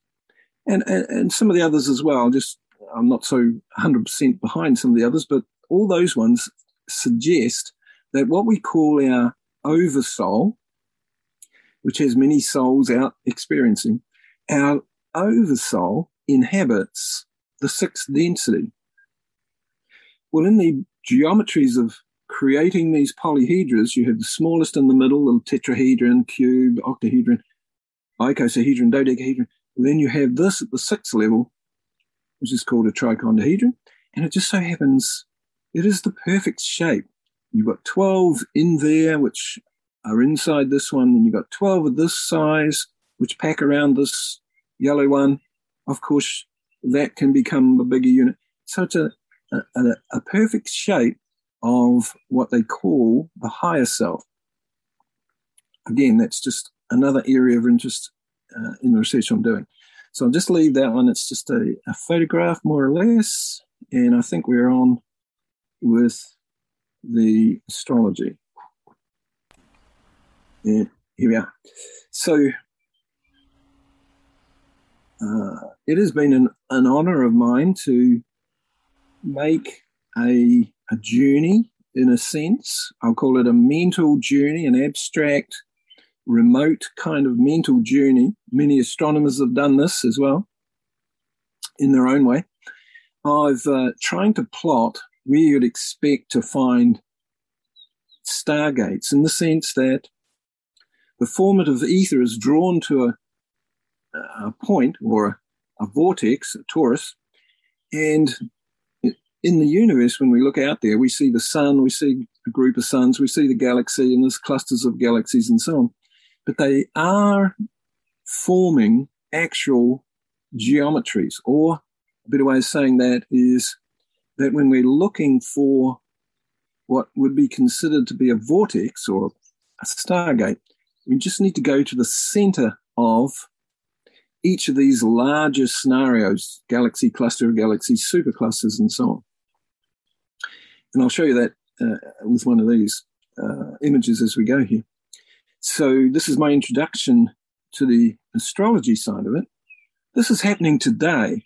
and, and, and some of the others as well. Just I'm not so 100% behind some of the others, but all those ones suggest that what we call our oversoul, which has many souls out experiencing, our oversoul inhabits the sixth density. Well, in the geometries of creating these polyhedras, you have the smallest in the middle, the tetrahedron, cube, octahedron, icosahedron, dodecahedron. Then you have this at the sixth level, which is called a triacontahedron. And it just so happens it is the perfect shape. You've got 12 in there, which are inside this one, and you've got 12 of this size, which pack around this yellow one. Of course, that can become a bigger unit. So it's a, a, a perfect shape of what they call the higher self. Again, that's just another area of interest uh, in the research I'm doing. So I'll just leave that one. It's just a, a photograph, more or less. And I think we're on with the astrology. And here we are. So uh, it has been an, an honor of mine to make a, a journey in a sense. I'll call it a mental journey, an abstract, remote kind of mental journey. Many astronomers have done this as well in their own way. I've uh, trying to plot where you'd expect to find stargates in the sense that the formative ether is drawn to a a point or a, a vortex, a torus, and in the universe, when we look out there, we see the sun, we see a group of suns, we see the galaxy, and there's clusters of galaxies and so on. But they are forming actual geometries, or a better way of saying that is that when we're looking for what would be considered to be a vortex or a stargate, we just need to go to the center of each of these larger scenarios, galaxy cluster of galaxies, superclusters, and so on. And I'll show you that uh, with one of these uh, images as we go here. So this is my introduction to the astrology side of it. This is happening today.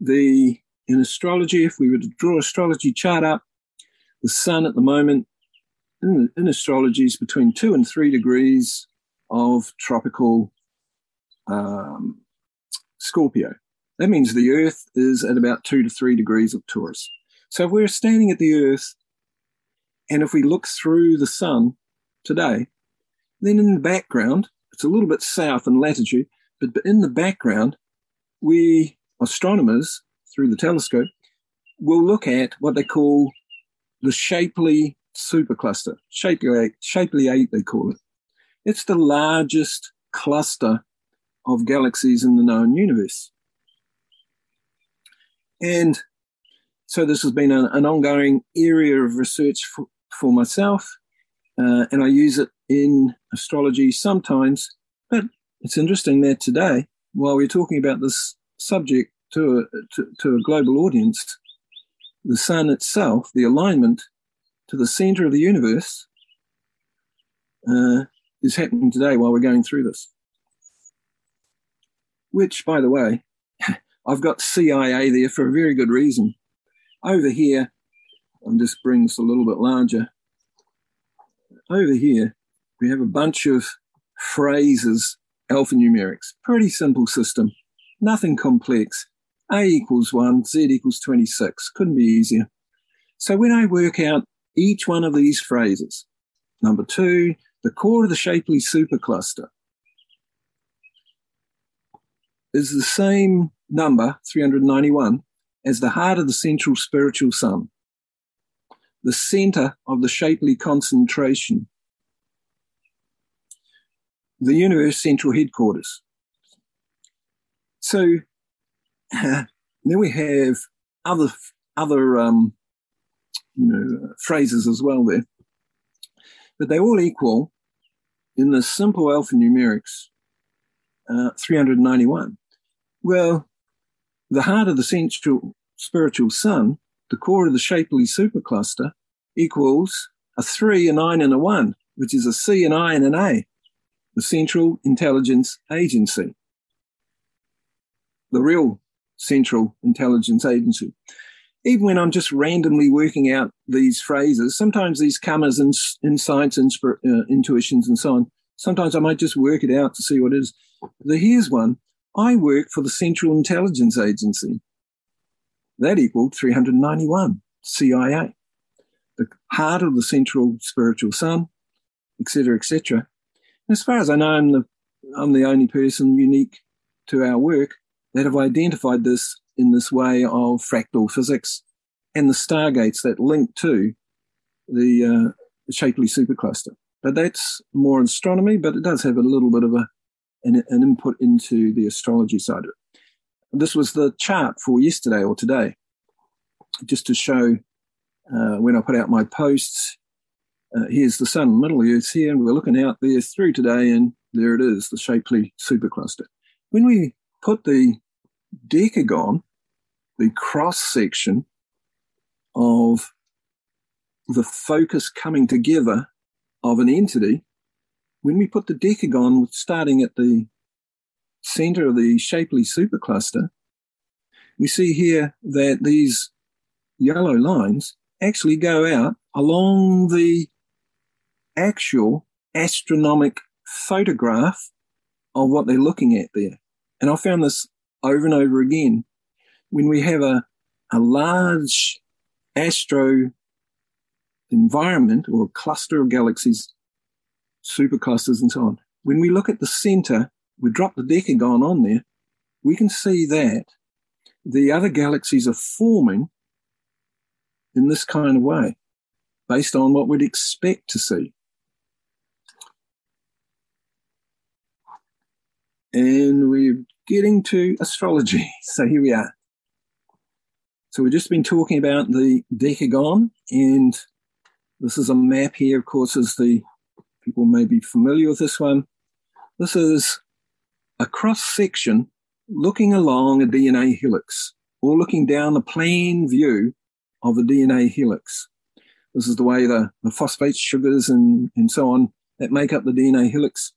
The in astrology, if we were to draw astrology chart up, the sun at the moment in, in astrology is between two and three degrees of tropical um, Scorpio. That means the Earth is at about two to three degrees of Taurus. So if we're standing at the Earth, and if we look through the sun today, then in the background, it's a little bit south in latitude, but in the background, we astronomers through the telescope will look at what they call the Shapley supercluster. Shapley, Shapley 8, they call it. It's the largest cluster of galaxies in the known universe. And so this has been a, an ongoing area of research for, for myself. Uh, and I use it in astrology sometimes. But it's interesting that today, while we're talking about this subject to a, to, to a global audience, the sun itself, the alignment to the center of the universe, uh, is happening today while we're going through this. Which, by the way, I've got CIA there for a very good reason. Over here, bring this a little bit larger. Over here, we have a bunch of phrases, alphanumerics. Pretty simple system, nothing complex. A equals 1, Z equals 26. Couldn't be easier. So when I work out each one of these phrases, number two, the core of the Shapley supercluster is the same number, 391, as the heart of the central spiritual sun, the center of the Shapley concentration, the universe central headquarters. So then we have other other um, you know, phrases as well there, but they all equal in the simple alphanumerics uh, 391. Well, the heart of the central spiritual sun, the core of the Shapley supercluster, equals a three, a nine, and a one, which is a C, an I, and an A, the Central Intelligence Agency, the real Central Intelligence Agency. Even when I'm just randomly working out these phrases, sometimes these come as insights, inspir- uh, intuitions, and so on. Sometimes I might just work it out to see what it is. Here's one. I work for the Central Intelligence Agency. That equaled 391 CIA, the heart of the central spiritual sun, etc., etc. As far as I know, I'm the I'm the only person unique to our work that have identified this in this way of fractal physics and the stargates that link to the, uh, the Shapley supercluster. But that's more astronomy, but it does have a little bit of a an, an input into the astrology side of it. This was the chart for yesterday or today, just to show uh, when I put out my posts. Uh, here's the sun, middle Earth here, and we're looking out there through today, and there it is, the Shapley supercluster. When we put the decagon, the cross section of the focus coming together of an entity, when we put the decagon starting at the center of the Shapley supercluster, we see here that these yellow lines actually go out along the actual astronomic photograph of what they're looking at there. And I found this over and over again. When we have a, a large astro environment or a cluster of galaxies, superclusters and so on, when we look at the center, we drop the decagon on there, we can see that the other galaxies are forming in this kind of way, based on what we'd expect to see. And we're getting to astrology. So here we are. So we've just been talking about the decagon, and this is a map here, of course, as the people may be familiar with this one. This is a cross section looking along a DNA helix, or looking down a plane view of a DNA helix. This is the way the, the phosphate sugars and, and so on that make up the DNA helix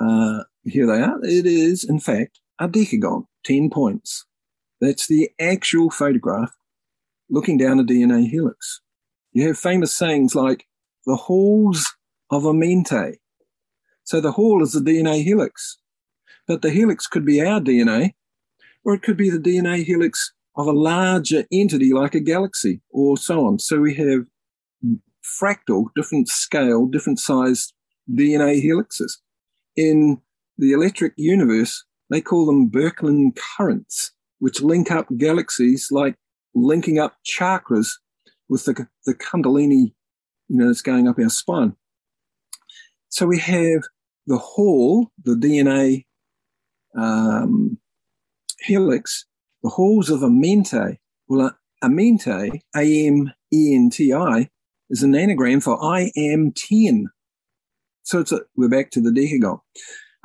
uh, here they are. It is, in fact, a decagon, 10 points. That's the actual photograph looking down a DNA helix. You have famous sayings like the halls of Amenti. So the hall is the DNA helix, but the helix could be our DNA, or it could be the DNA helix of a larger entity like a galaxy or so on. So we have fractal, different scale, different size DNA helixes. In the electric universe, they call them Birkeland currents, which link up galaxies like linking up chakras with the, the Kundalini, you know, that's going up our spine. So we have the hall, the DNA um, helix, the halls of Amenti. Well, Amenti, A M E N T I, is an anagram for I am 10. So it's a, we're back to the decagon.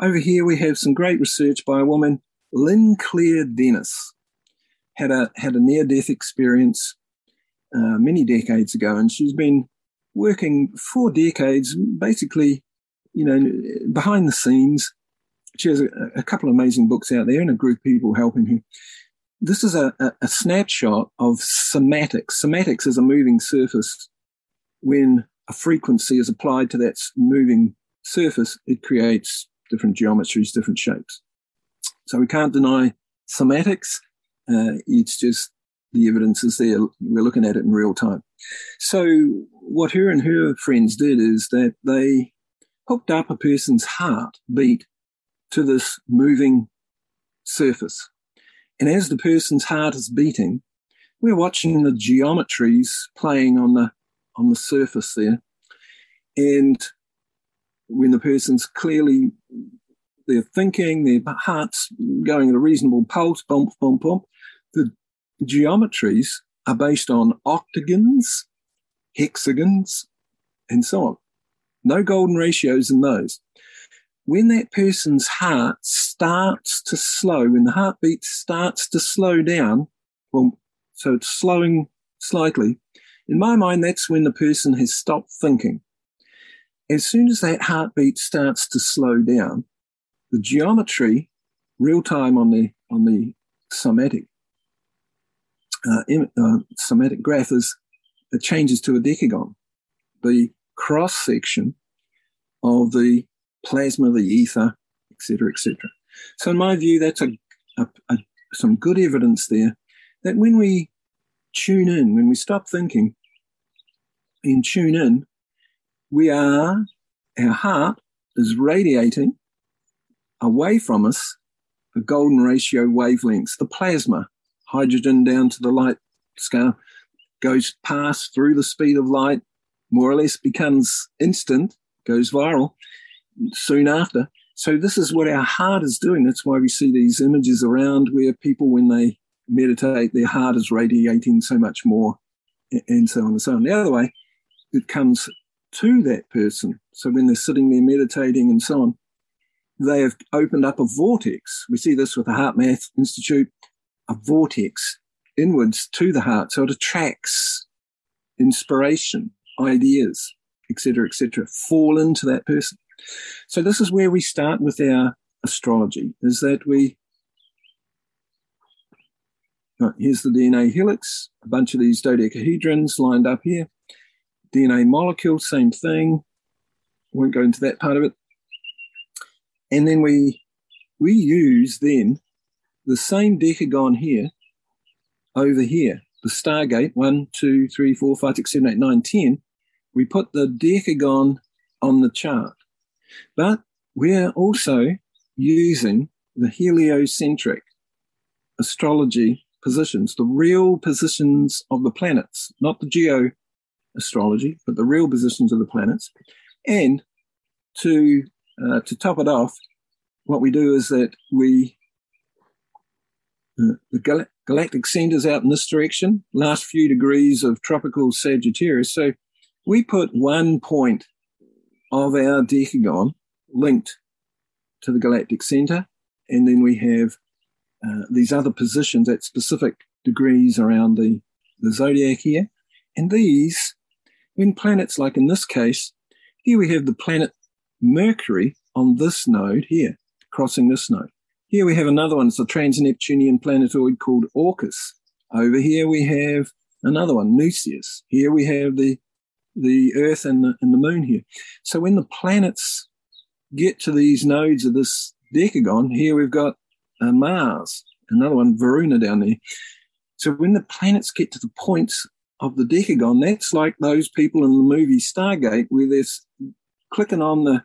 Over here, we have some great research by a woman, Lynnclaire Dennis. Had a, had a near death experience uh, many decades ago, and she's been working for decades, basically, you know, behind the scenes. She has a, a couple of amazing books out there and a group of people helping her. This is a, a, a snapshot of cymatics. Cymatics is a moving surface. When a frequency is applied to that moving surface, it creates different geometries, different shapes. So we can't deny cymatics. Uh, it's just the evidence is there. We're looking at it in real time. So what her and her friends did is that they hooked up a person's heart beat to this moving surface. And as the person's heart is beating, we're watching the geometries playing on the on the surface there. And when the person's clearly they're thinking, their heart's going at a reasonable pulse, bump, bump, bump. The geometries are based on octagons, hexagons, and so on. No golden ratios in those. When that person's heart starts to slow, when the heartbeat starts to slow down, well, so it's slowing slightly, in my mind, that's when the person has stopped thinking. As soon as that heartbeat starts to slow down, the geometry, real time on the on the cymatic uh, uh, cymatic graph is it changes to a decagon. The cross section of the plasma, the ether, etc., etc. So, in my view, that's a, a, a, some good evidence there that when we tune in, when we stop thinking and tune in, we are, our heart is radiating away from us the golden ratio wavelengths, the plasma, hydrogen down to the light scale, goes past through the speed of light, more or less becomes instant, goes viral soon after. So this is what our heart is doing. That's why we see these images around where people, when they meditate, their heart is radiating so much more, and so on and so on. The other way, it comes to that person. So when they're sitting there meditating and so on, they have opened up a vortex. We see this with the HeartMath Institute, a vortex inwards to the heart. So it attracts inspiration, ideas, etc., etc., fall into that person. So this is where we start with our astrology, is that we oh, here's the DNA helix, a bunch of these dodecahedrons lined up here. DNA molecule, same thing. Won't go into that part of it. And then we we use then the same decagon here over here, the Stargate, one, two, three, four, five, six, seven, eight, nine, ten. We put the decagon on the chart. But we're also using the heliocentric astrology positions, the real positions of the planets, not the geo astrology, but the real positions of the planets. And to uh, to top it off, what we do is that we uh, the gal- galactic centers out in this direction, last few degrees of tropical Sagittarius. So we put one point of our decagon linked to the galactic center, and then we have uh, these other positions at specific degrees around the, the zodiac here. And these, when planets, like in this case, here we have the planet Mercury on this node here, crossing this node. Here we have another one. It's a trans-Neptunian planetoid called Orcus. Over here we have another one, Nucius. Here we have the the Earth and the, and the Moon here. So when the planets get to these nodes of this decagon, here we've got uh, Mars, another one, Varuna down there. So when the planets get to the points of the decagon, that's like those people in the movie Stargate where they're clicking on the,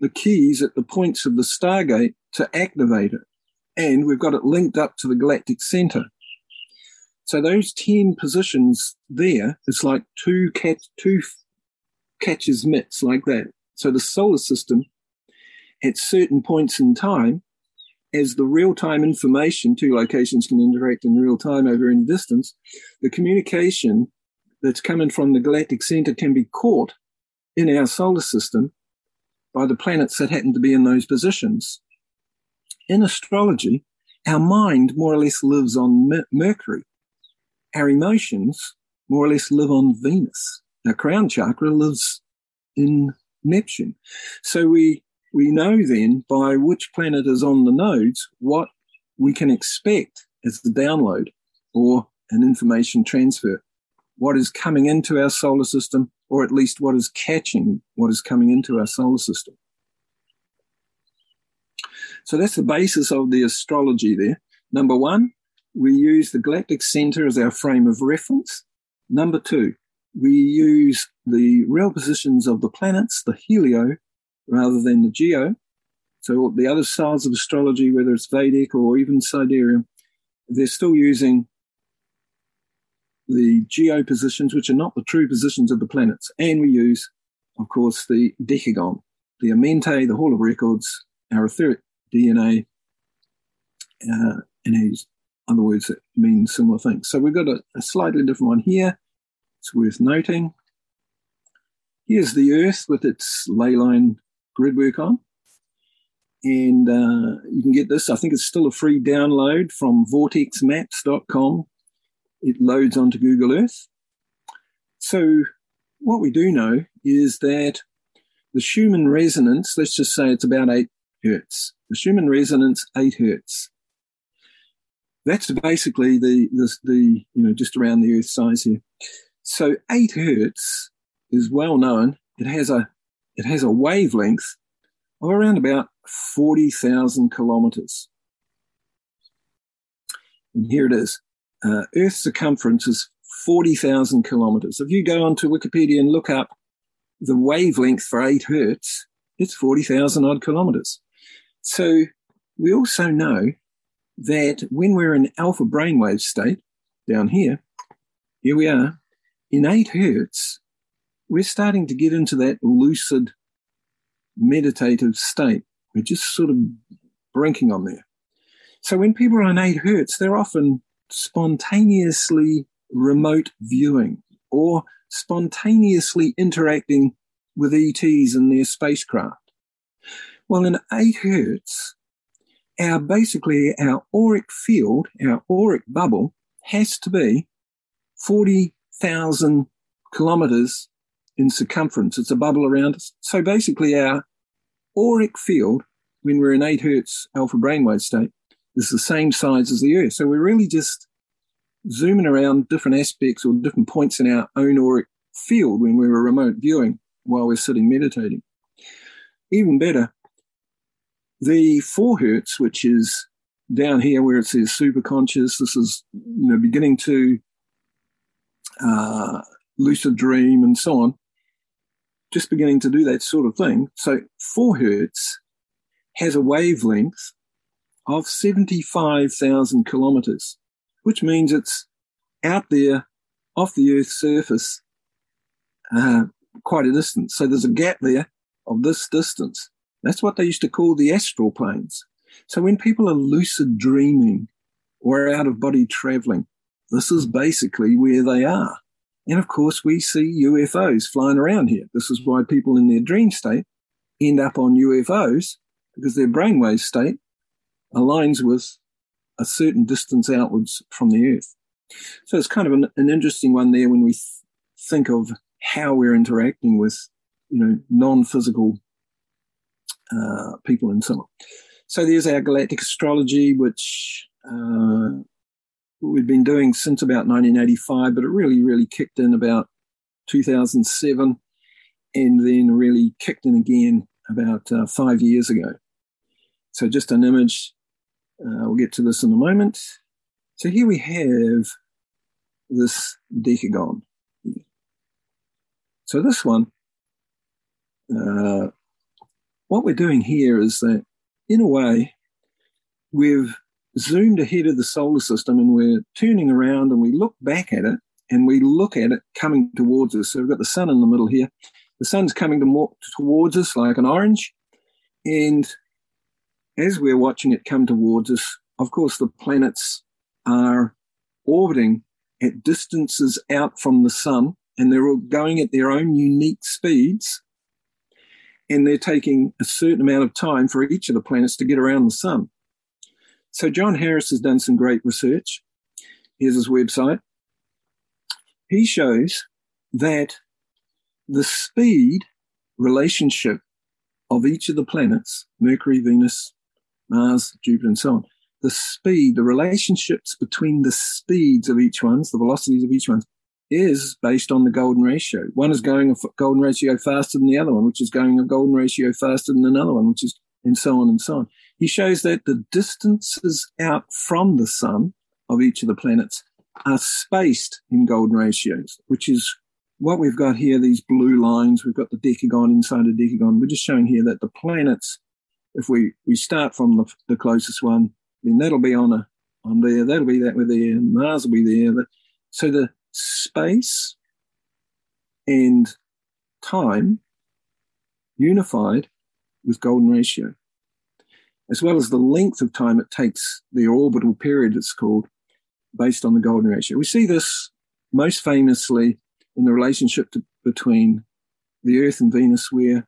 the keys at the points of the Stargate to activate it and we've got it linked up to the galactic center. So those 10 positions there, it's like two cat, two catches mitts like that. So the solar system at certain points in time, as the real time information, two locations can interact in real time over any distance, the communication that's coming from the galactic center can be caught in our solar system by the planets that happen to be in those positions. In astrology, our mind more or less lives on Mercury. Our emotions more or less live on Venus. Our crown chakra lives in Neptune. So we we know then by which planet is on the nodes what we can expect as the download or an information transfer. What is coming into our solar system, or at least what is catching what is coming into our solar system. So that's the basis of the astrology there. Number one, we use the galactic center as our frame of reference. Number two, we use the real positions of the planets, the helio, rather than the geo. So the other styles of astrology, whether it's Vedic or even sidereal, they're still using the geo positions, which are not the true positions of the planets. And we use, of course, the decagon, the Amenti, the Hall of Records, our etheric DNA, uh, and other words that mean similar things. So we've got a, a slightly different one here. It's worth noting. Here's the Earth with its ley line grid work on. And uh, you can get this. I think it's still a free download from vortexmaps.com. It loads onto Google Earth. So, what we do know is that the Schumann resonance, let's just say it's about 8 hertz. The Schumann resonance, 8 hertz. That's basically the, the, the, you know, just around the Earth size here. So 8 hertz is well known. It has a, it has a wavelength of around about 40,000 kilometers. And here it is. Uh, Earth's circumference is 40,000 kilometers. If you go onto Wikipedia and look up the wavelength for 8 hertz, it's 40,000 odd kilometers. So we also know that when we're in alpha brainwave state down here, here we are, in 8 hertz, we're starting to get into that lucid meditative state. We're just sort of brinking on there. So when people are on 8 hertz, they're often spontaneously remote viewing or spontaneously interacting with ETs and their spacecraft. Well, in 8 hertz, our basically our auric field, our auric bubble has to be 40,000 kilometers in circumference. It's a bubble around us. So basically our auric field, when we're in 8 hertz alpha brainwave state, is the same size as the Earth. So we're really just zooming around different aspects or different points in our own auric field when we're remote viewing while we're sitting meditating. Even better, the four hertz, which is down here where it says super conscious, this is you know beginning to uh, lucid dream and so on, just beginning to do that sort of thing. So four hertz has a wavelength of 75,000 kilometers, which means it's out there off the Earth's surface uh, quite a distance. So there's a gap there of this distance. That's what they used to call the astral planes. So when people are lucid dreaming or out of body traveling, this is basically where they are. And of course, we see UFOs flying around here. This is why people in their dream state end up on UFOs because their brainwave state aligns with a certain distance outwards from the Earth. So it's kind of an, an interesting one there when we th- think of how we're interacting with, you know, non-physical uh, people and so on. So there's our galactic astrology, which uh, we've been doing since about 1985, but it really, really kicked in about 2007 and then really kicked in again about uh, five years ago. So just an image. Uh, we'll get to this in a moment. So here we have this decagon. So this one, uh, what we're doing here is that, in a way, we've zoomed ahead of the solar system and we're turning around and we look back at it and we look at it coming towards us. So we've got the sun in the middle here. The sun's coming to towards us like an orange. And as we're watching it come towards us, of course, the planets are orbiting at distances out from the sun, and they're all going at their own unique speeds. And they're taking a certain amount of time for each of the planets to get around the sun. So, John Harris has done some great research. Here's his website. He shows that the speed relationship of each of the planets, Mercury, Venus, Mars, Jupiter, and so on, the speed, the relationships between the speeds of each one, the velocities of each one, is based on the golden ratio. One is going a golden ratio faster than the other one, which is going a golden ratio faster than another one, which is, and so on and so on. He shows that the distances out from the sun of each of the planets are spaced in golden ratios, which is what we've got here, these blue lines. We've got the decagon inside a decagon. We're just showing here that the planets, if we, we start from the, the closest one, then that'll be on a on there, that'll be that with there, Mars will be there. So the space and time unified with golden ratio, as well as the length of time it takes, the orbital period it's called, based on the golden ratio. We see this most famously in the relationship to, between the Earth and Venus, where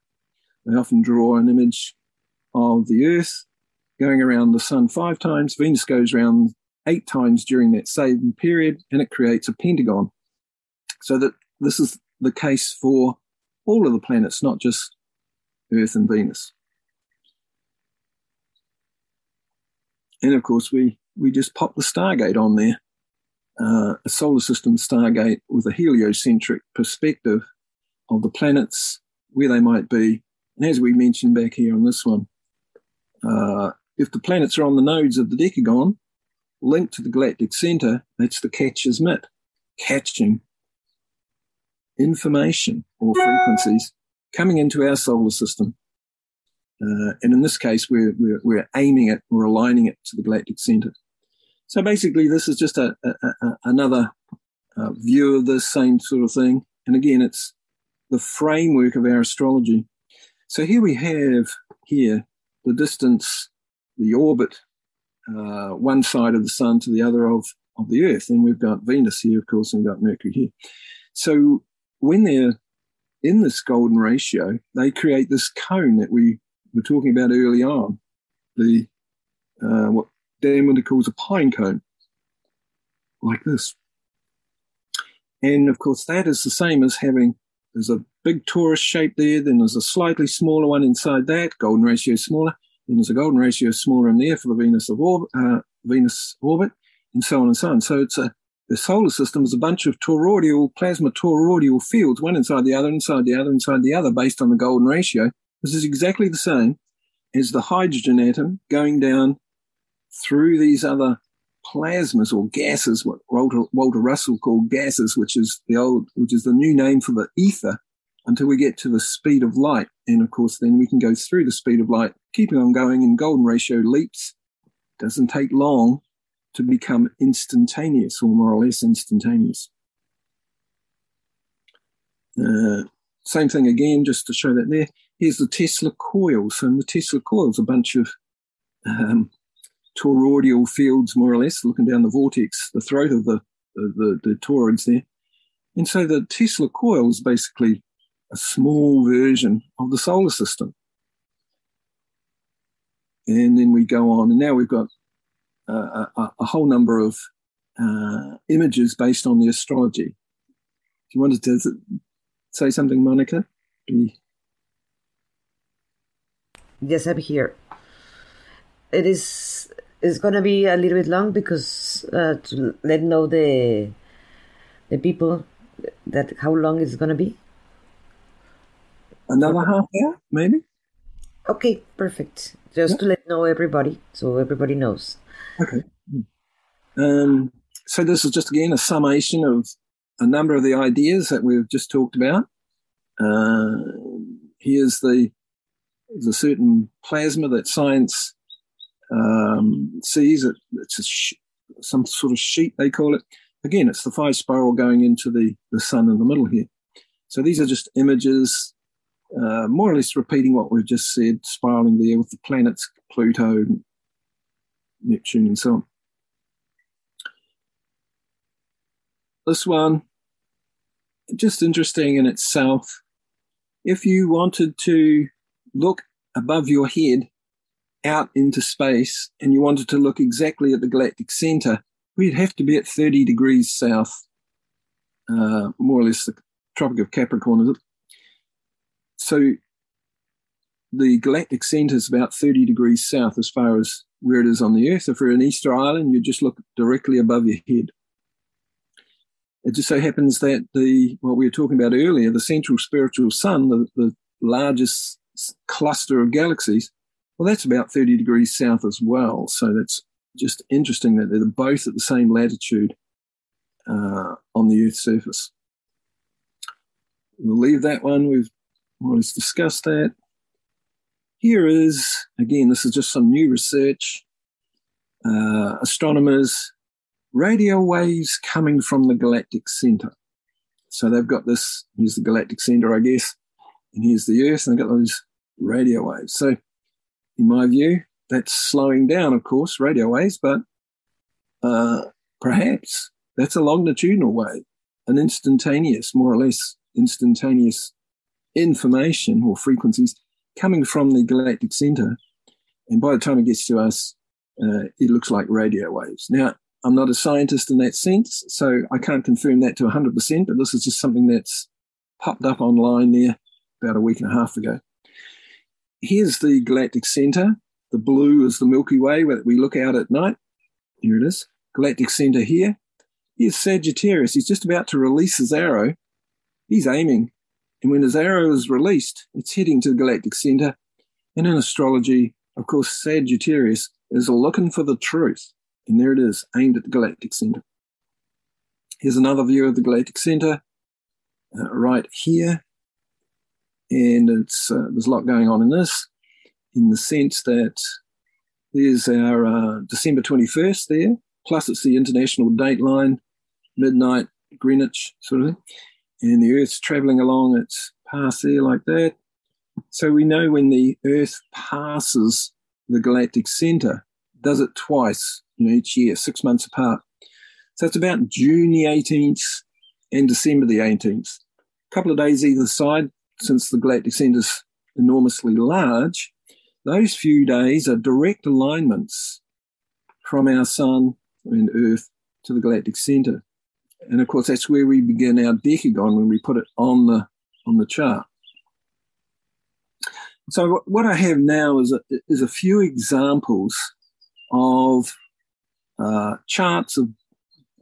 they often draw an image of the Earth going around the sun five times. Venus goes around eight times during that same period, and it creates a pentagon. So that this is the case for all of the planets, not just Earth and Venus. And of course, we, we just pop the Stargate on there, uh, a solar system Stargate with a heliocentric perspective of the planets, where they might be. And as we mentioned back here on this one, uh, if the planets are on the nodes of the decagon, linked to the galactic center, that's the catcher's mitt, catching information or frequencies coming into our solar system. Uh, and in this case, we're, we're, we're, aiming it, we're aligning it to the galactic center. So basically, this is just a, a, a another uh, view of the same sort of thing. And again, it's the framework of our astrology. So here we have here the distance the orbit, uh, one side of the sun to the other of, of the Earth. And we've got Venus here, of course, and we've got Mercury here. So when they're in this golden ratio, they create this cone that we were talking about early on, the uh, what Dan Winter calls a pine cone, like this. And of course, that is the same as having there's a big torus shape there, then there's a slightly smaller one inside that, golden ratio smaller, then there's a golden ratio smaller in there for the Venus of orb, uh, Venus orbit, and so on and so on. So it's a the solar system is a bunch of toroidal plasma toroidal fields, one inside the other, inside the other, inside the other, based on the golden ratio. This is exactly the same as the hydrogen atom going down through these other plasmas or gases, what Walter, Walter Russell called gases, which is the old, which is the new name for the ether until we get to the speed of light. And of course, then we can go through the speed of light, keeping on going in golden ratio leaps. Doesn't take long to become instantaneous or more or less instantaneous. Uh, same thing again, just to show that there. Here's the Tesla coils. And the Tesla coils, a bunch of um, toroidal fields, more or less, looking down the vortex, the throat of the, the, the, the toroids there. And so the Tesla coil is basically a small version of the solar system. And then we go on, and now we've got uh, a, a, whole number of uh, images based on the astrology. Do you want to say something, Monica? Be... Yes, I'm here. It is it's going to be a little bit long because uh, to let know the the people that how long it's going to be another half hour, maybe. Okay, perfect. Just yeah. to let know everybody, so everybody knows. Okay. Um, so this is just again a summation of a number of the ideas that we've just talked about. Uh, here's the there's a certain plasma that science um, sees. It, it's sh- some sort of sheet they call it. Again, it's the five spiral going into the the sun in the middle here. So these are just images uh, more or less repeating what we've just said, spiraling there with the planets, Pluto, Neptune, and so on. this one, just interesting in itself. If you wanted to look above your head out into space and you wanted to look exactly at the galactic center, we'd have to be at 30 degrees south, uh, more or less the Tropic of Capricorn? So the galactic center is about 30 degrees south as far as where it is on the Earth. If you're in Easter Island, you just look directly above your head. It just so happens that the what we were talking about earlier, the central spiritual sun, the, the largest cluster of galaxies, well, that's about 30 degrees south as well. So that's just interesting that they're both at the same latitude uh, on the Earth's surface. We'll leave that one. We've always discuss that. Here is, again, this is just some new research. Uh, astronomers, radio waves coming from the galactic center. So they've got this, here's the galactic center, I guess, and here's the Earth, and they've got those radio waves. So, in my view, that's slowing down, of course, radio waves, but uh, perhaps that's a longitudinal wave, an instantaneous, more or less instantaneous information or frequencies coming from the galactic center. And by the time it gets to us, uh, it looks like radio waves. Now, I'm not a scientist in that sense, so I can't confirm that to 100%, but this is just something that's popped up online there about a week and a half ago. Here's the galactic center. The blue is the Milky Way that we look out at night. Here it is. Galactic center here. Here's Sagittarius. He's just about to release his arrow. He's aiming. And when his arrow is released, it's heading to the galactic center. And in astrology, of course, Sagittarius is looking for the truth. And there it is, aimed at the galactic center. Here's another view of the galactic center uh, right here. And it's uh, there's a lot going on in this, in the sense that there's our uh, December 21st there, plus it's the international date line, midnight Greenwich sort of thing. And the Earth's traveling along its path there like that. So we know when the Earth passes the galactic center, does it twice you know, each year, six months apart. So it's about June the 18th and December the 18th. A couple of days either side, since the galactic center is enormously large. Those few days are direct alignments from our sun and Earth to the galactic center. And of course, that's where we begin our decagon when we put it on the on the chart. So what I have now is a, is a few examples of uh, charts of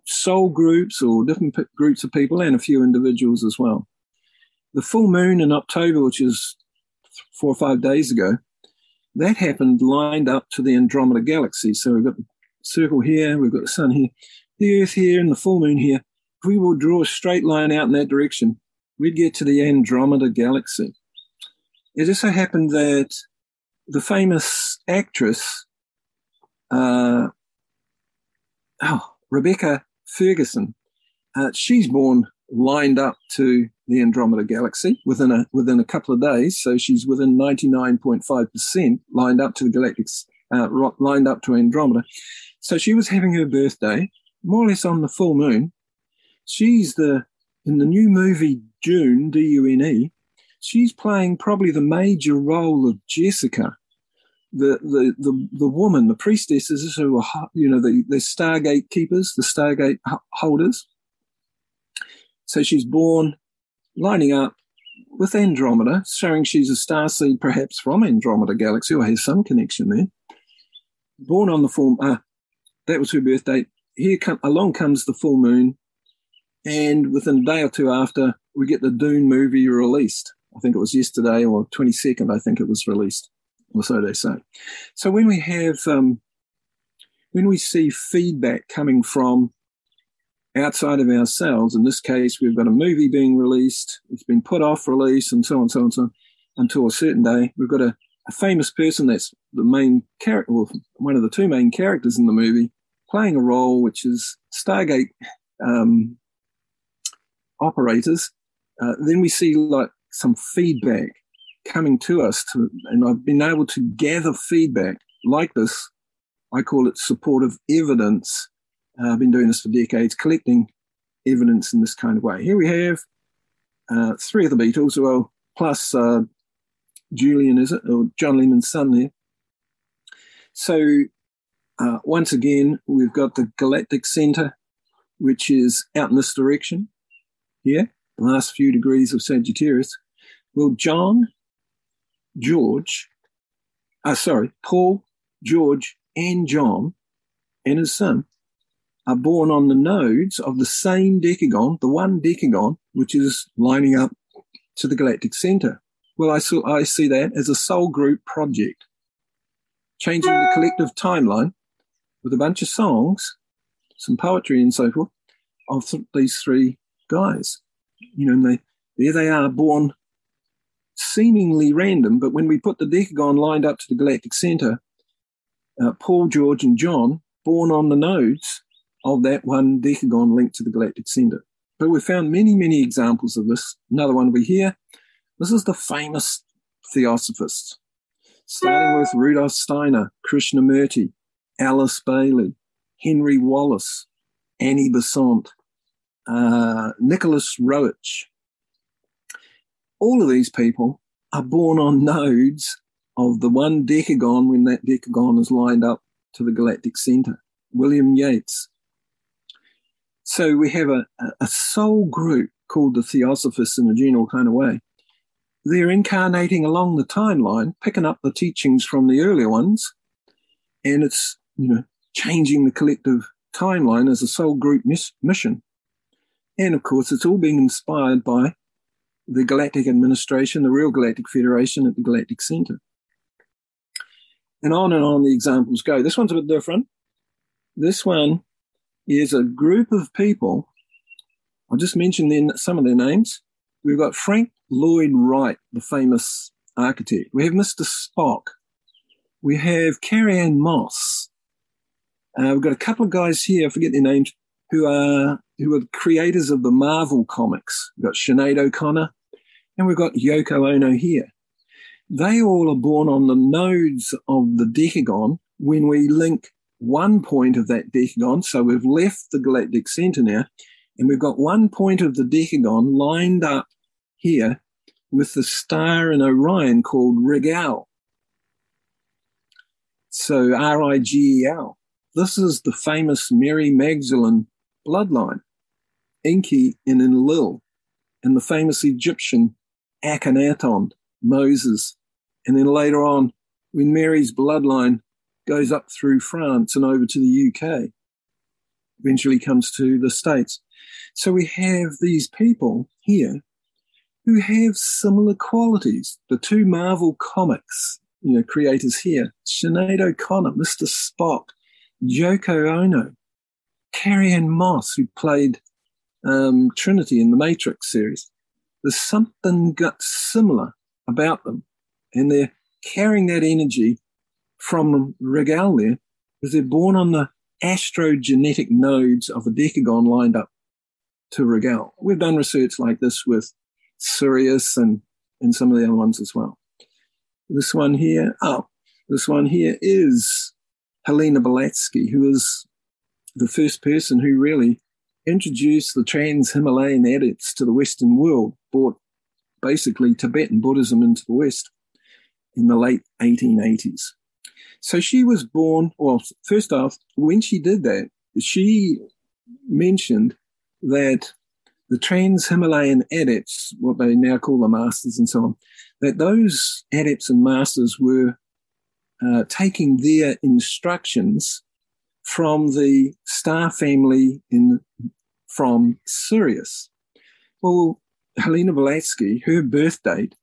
soul groups or different p- groups of people and a few individuals as well. The full moon in October, which is four or five days ago, that happened lined up to the Andromeda galaxy. So we've got the circle here, we've got the sun here, the Earth here, and the full moon here. If we will draw a straight line out in that direction, we'd get to the Andromeda galaxy. It just so happened that the famous actress uh, oh, Rebecca Ferguson. Uh, she's born lined up to the Andromeda galaxy within a within a couple of days. So she's within 99.5% lined up to the galactic, uh, lined up to Andromeda. So she was having her birthday more or less on the full moon. She's the in the new movie Dune, D U N E. She's playing probably the major role of Jessica the, the, the, the woman, the priestesses who are, you know, the, the Stargate keepers, the Stargate holders. So she's born lining up with Andromeda, showing she's a star seed perhaps from Andromeda galaxy or has some connection there. Born on the full, uh, that was her birth date. Here come, along comes the full moon. And within a day or two after, we get the Dune movie released. I think it was yesterday or 22nd, I think it was released or so they say. So when we have, um, when we see feedback coming from outside of ourselves, in this case, we've got a movie being released, it's been put off release, and so on, so on, so on, until a certain day. We've got a, a famous person that's the main character, well, one of the two main characters in the movie, playing a role which is Stargate um, operators. Uh, then we see like some feedback coming to us to, and I've been able to gather feedback like this. I call it supportive evidence. Uh, I've been doing this for decades, collecting evidence in this kind of way. Here we have uh, three of the Beatles, well, plus uh, Julian, is it, or John Lennon's son there. So uh, once again, we've got the galactic center, which is out in this direction here, the last few degrees of Sagittarius. will John, George, uh, sorry, Paul, George, and John, and his son are born on the nodes of the same decagon, the one decagon, which is lining up to the galactic center. Well, I, saw, I see that as a soul group project, changing the collective timeline with a bunch of songs, some poetry and so forth of th- these three guys. You know, and they, there they are, born seemingly random, but when we put the decagon lined up to the galactic center, uh, Paul, George, and John, born on the nodes of that one decagon linked to the galactic center. But we've found many, many examples of this. Another one we hear. This is the famous theosophists, starting with Rudolf Steiner, Krishnamurti, Alice Bailey, Henry Wallace, Annie Besant, uh, Nicholas Roerich. All of these people are born on nodes of the one decagon when that decagon is lined up to the galactic center. William Yeats, so we have a, a soul group called the Theosophists in a general kind of way. They're incarnating along the timeline, picking up the teachings from the earlier ones, and it's, you know, changing the collective timeline as a soul group mis- mission. And of course, it's all being inspired by the Galactic Administration, the real Galactic Federation at the Galactic Center. And on and on the examples go. This one's a bit different. This one is a group of people. I'll just mention then some of their names. We've got Frank Lloyd Wright, the famous architect. We have Mr. Spock. We have Carrie-Anne Moss. Uh, we've got a couple of guys here, I forget their names, who are who are creators of the Marvel comics. We've got Sinead O'Connor, and we've got Yoko Ono here. They all are born on the nodes of the decagon when we link one point of that decagon. So we've left the galactic center now, and we've got one point of the decagon lined up here with the star in Orion called Rigel. So R I G E L. This is the famous Mary Magdalene bloodline, Enki and Enlil, and the famous Egyptian Akhenaton, Moses. And then later on, when Mary's bloodline goes up through France and over to the UK, eventually comes to the States. So we have these people here who have similar qualities. The two Marvel comics, you know, creators here, Sinead O'Connor, Mr. Spock, Yoko Ono, Carrie-Anne Moss, who played um, Trinity in the Matrix series. There's something got similar about them, and they're carrying that energy from Rigel there because they're born on the astrogenetic nodes of a decagon lined up to Rigel. We've done research like this with Sirius and, and some of the other ones as well. This one here, oh, this one here is Helena Blavatsky, who is the first person who really introduced the trans Himalayan adepts to the Western world, brought basically Tibetan Buddhism into the West in the late 1880s. So she was born, well, first off, when she did that, she mentioned that the trans Himalayan adepts, what they now call the masters and so on, that those adepts and masters were uh, taking their instructions from the star family in from Sirius. Well, Helena Blavatsky, her birth date,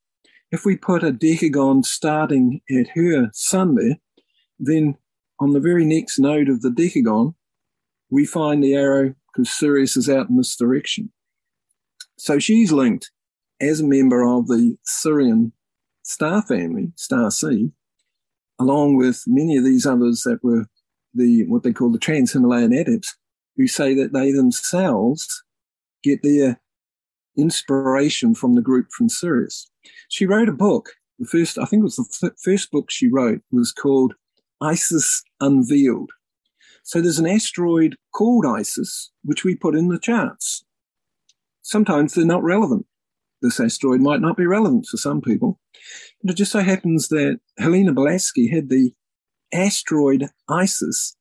if we put a decagon starting at her sun there, then on the very next node of the decagon, we find the arrow because Sirius is out in this direction. So she's linked as a member of the Sirian star family, star seed, along with many of these others that were the what they call the trans Himalayan adepts, who say that they themselves get their inspiration from the group from Sirius. She wrote a book. The first, I think it was the first book she wrote was called Isis Unveiled. So there's an asteroid called Isis, which we put in the charts. sometimes they're not relevant. This asteroid might not be relevant for some people. But it just so happens that Helena Blavatsky had the asteroid Isis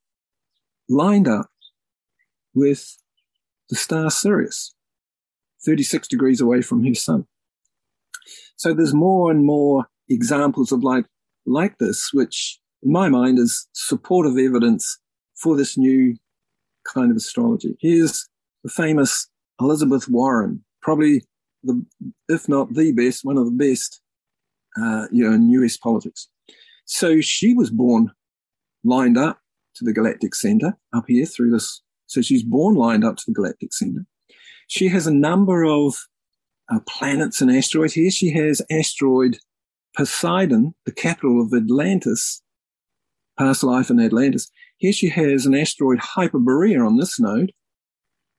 lined up with the star Sirius, 36 degrees away from her sun. So there's more and more examples of like, like this, which in my mind is supportive evidence for this new kind of astrology. Here's the famous Elizabeth Warren, probably the, if not the best, one of the best, uh, you know, in US politics. So she was born lined up to the galactic center up here through this. So she's born lined up to the galactic center. She has a number of uh, planets and asteroids. Here she has asteroid Poseidon, the capital of Atlantis, past life in Atlantis. Here she has an asteroid Hyperborea on this node,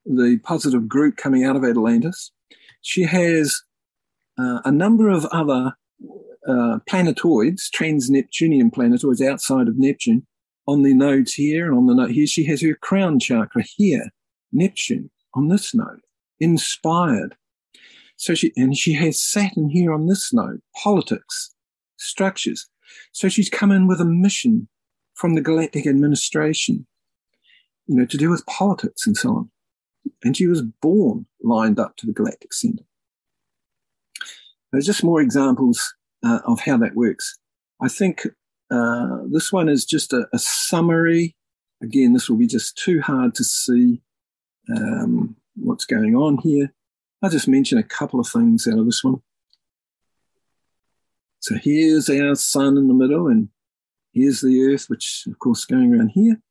the positive group coming out of Atlantis. She has uh, a number of other uh, planetoids, trans-Neptunian planetoids outside of Neptune, on the nodes here and on the node here. She has her crown chakra here, Neptune, on this node, inspired. So she, and she has Saturn here on this node, politics, structures. So she's come in with a mission from the galactic administration, you know, to do with politics and so on. And she was born lined up to the galactic center. There's just more examples uh, of how that works. I think uh, this one is just a, a, summary. Again, this will be just too hard to see um, what's going on here. I'll just mention a couple of things out of this one. So here's our sun in the middle, and here's the Earth, which of course is going around here.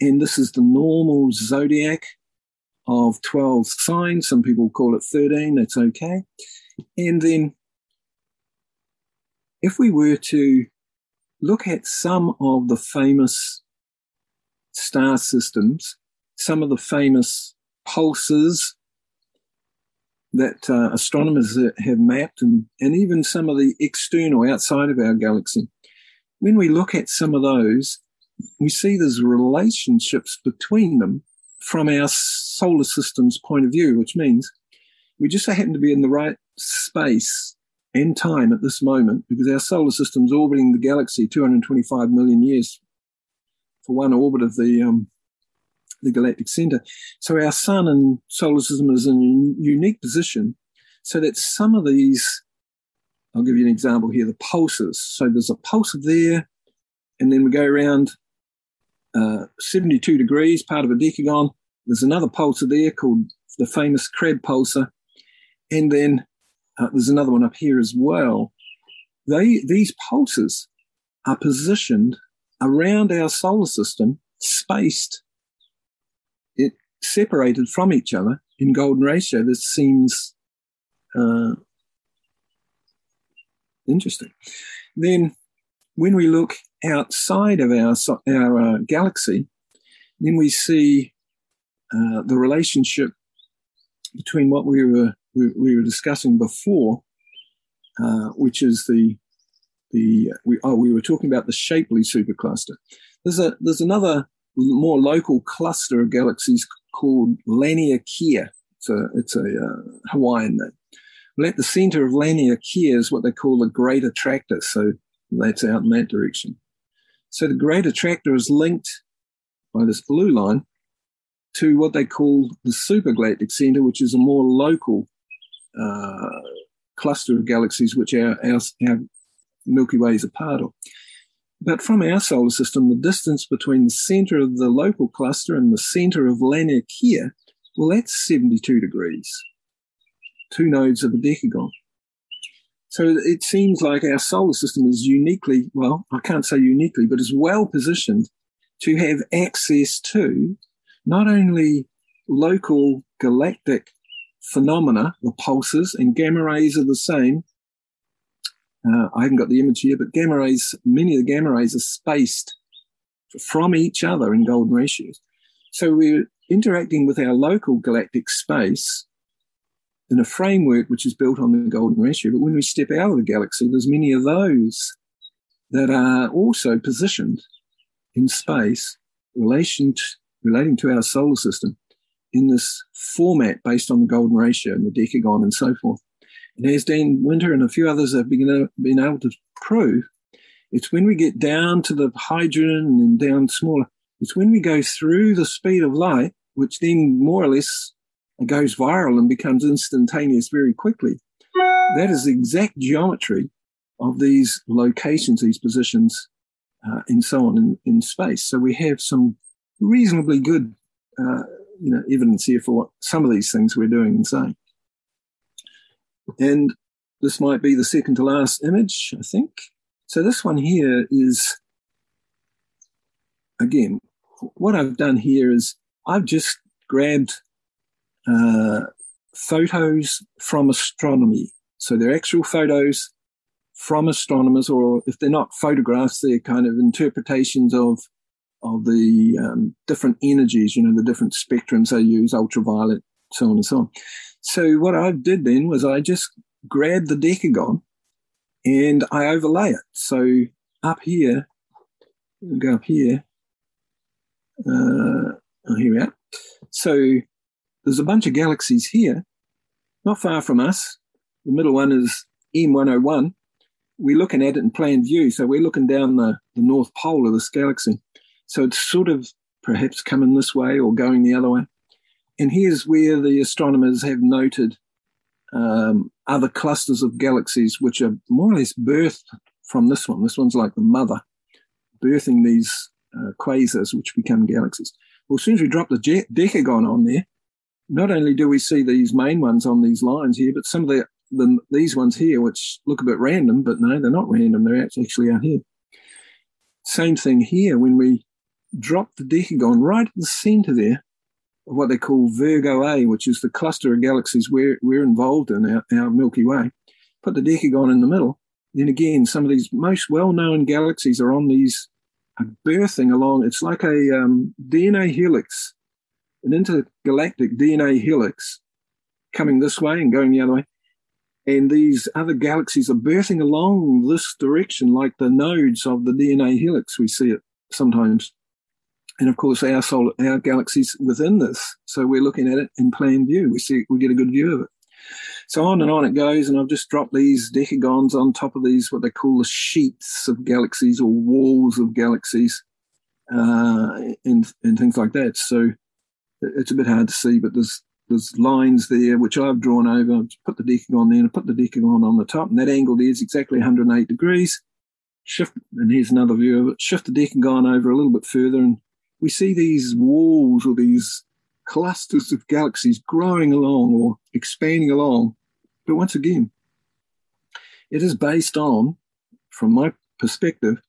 And this is the normal zodiac of 12 signs. Some people call it 13, that's okay. And then if we were to look at some of the famous star systems, some of the famous pulsars that uh, astronomers have mapped, and, and even some of the external outside of our galaxy. When we look at some of those, we see there's relationships between them from our solar system's point of view, which means we just happen to be in the right space and time at this moment because our solar system's orbiting the galaxy 225 million years for one orbit of the um, the galactic center. So our sun and solar system is in a unique position so that some of these, I'll give you an example here, the pulsars. So there's a pulsar there, and then we go around uh, 72 degrees, part of a decagon. There's another pulsar there called the famous Crab pulsar. And then uh, there's another one up here as well. They, these pulsars are positioned around our solar system, spaced, it separated from each other in golden ratio. This seems uh, interesting. Then, when we look outside of our our uh, galaxy, then we see uh, the relationship between what we were we, we were discussing before, uh, which is the the we oh we were talking about the Shapley supercluster. There's a there's another more local cluster of galaxies called Laniakea. It's a it's a uh, Hawaiian name. Well, at the center of Laniakea is what they call the Great Attractor. So that's out in that direction. So the Great Attractor is linked by this blue line to what they call the supergalactic center, which is a more local uh, cluster of galaxies which our, our, our Milky Way is a part of. But from our solar system, the distance between the center of the local cluster and the center of Laniakea, well, that's 72 degrees, two nodes of a decagon. So it seems like our solar system is uniquely, well, I can't say uniquely, but is well positioned to have access to not only local galactic phenomena, the pulsars, and gamma rays are the same. Uh, I haven't got the image here, but gamma rays, many of the gamma rays are spaced from each other in golden ratios. So we're interacting with our local galactic space in a framework which is built on the golden ratio. But when we step out of the galaxy, there's many of those that are also positioned in space relation to, relating to our solar system in this format based on the golden ratio and the decagon and so forth. And as Dan Winter and a few others have been, been able to prove, it's when we get down to the hydrogen and down smaller, it's when we go through the speed of light, which then more or less goes viral and becomes instantaneous very quickly. That is the exact geometry of these locations, these positions, uh, and so on in, in space. So we have some reasonably good, uh, you know, evidence here for what some of these things we're doing and saying. And this might be the second to last image, I think. So this one here is, again, what I've done here is I've just grabbed uh, photos from astronomy. So they're actual photos from astronomers, or if they're not photographs, they're kind of interpretations of of the um, different energies, you know, the different spectrums they use, ultraviolet, so on and so on. So what I did then was I just grabbed the decagon and I overlay it. So up here, go up here. Uh, oh, here we are. So there's a bunch of galaxies here, not far from us. The middle one is M101. We're looking at it in plan view. So we're looking down the, the north pole of this galaxy. So it's sort of perhaps coming this way or going the other way. And here's where the astronomers have noted um, other clusters of galaxies which are more or less birthed from this one. This one's like the mother, birthing these uh, quasars which become galaxies. Well, as soon as we drop the je- decagon on there, not only do we see these main ones on these lines here, but some of the, the these ones here, which look a bit random, but no, they're not random. They're actually out here. Same thing here when we drop the decagon right at the center there, of what they call Virgo A, which is the cluster of galaxies we're, we're involved in, our, our Milky Way. Put the decagon in the middle. Then again, some of these most well known galaxies are on these, are birthing along. It's like a um, DNA helix, an intergalactic DNA helix coming this way and going the other way. And these other galaxies are birthing along this direction, like the nodes of the DNA helix. We see it sometimes and of course our solar, our galaxies within this. So we're looking at it in plan view. We see we get a good view of it. So on and on it goes, and I've just dropped these decagons on top of these what they call the sheets of galaxies or walls of galaxies, uh, and and things like that. So it's a bit hard to see, but there's there's lines there which I've drawn over. I've put the decagon there and put the decagon on the top, and that angle there is exactly 108 degrees. Shift, and here's another view of it. Shift the decagon over a little bit further, and we see these walls or these clusters of galaxies growing along or expanding along. But once again, it is based on, from my perspective,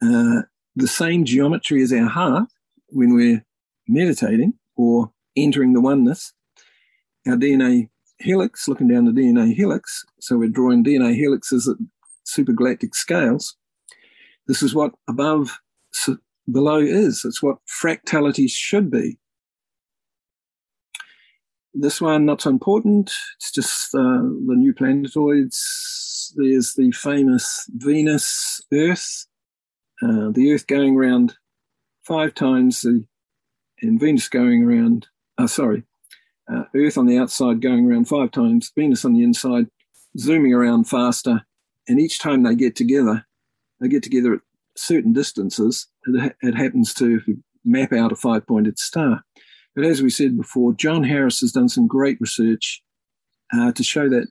uh, the same geometry as our heart when we're meditating or entering the oneness. Our DNA helix, looking down the DNA helix, so we're drawing DNA helixes at supergalactic scales. This is what above below is. It's what fractality should be. This one, not so important. It's just uh, the new planetoids. There's the famous Venus, Earth. Uh, the Earth going around five times the, and Venus going around, uh, sorry, uh, Earth on the outside going around five times, Venus on the inside zooming around faster. And each time they get together, they get together at certain distances, it, it happens to map out a five pointed star. But as we said before, John Harris has done some great research uh, to show that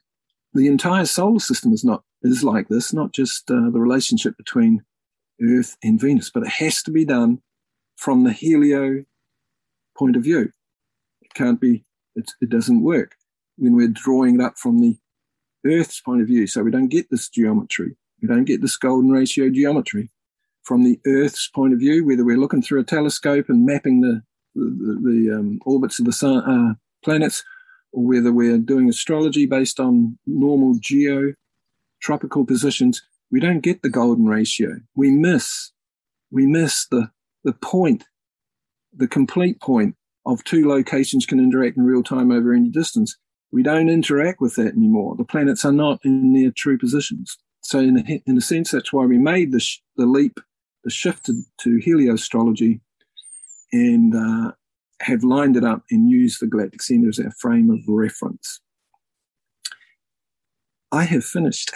the entire solar system is not is like this, not just uh, the relationship between Earth and Venus, but it has to be done from the helio point of view. It can't be, it, it doesn't work when we're drawing it up from the Earth's point of view. So we don't get this geometry. We don't get this golden ratio geometry from the Earth's point of view, whether we're looking through a telescope and mapping the the, the um, orbits of the sun, uh, planets, or whether we're doing astrology based on normal geotropical positions, we don't get the golden ratio. We miss we miss the the point, the complete point of two locations can interact in real time over any distance. We don't interact with that anymore. The planets are not in their true positions. So, in a, in a sense, that's why we made the, sh- the leap shifted to helioastrology and uh, have lined it up and used the Galactic Center as our frame of reference. I have finished.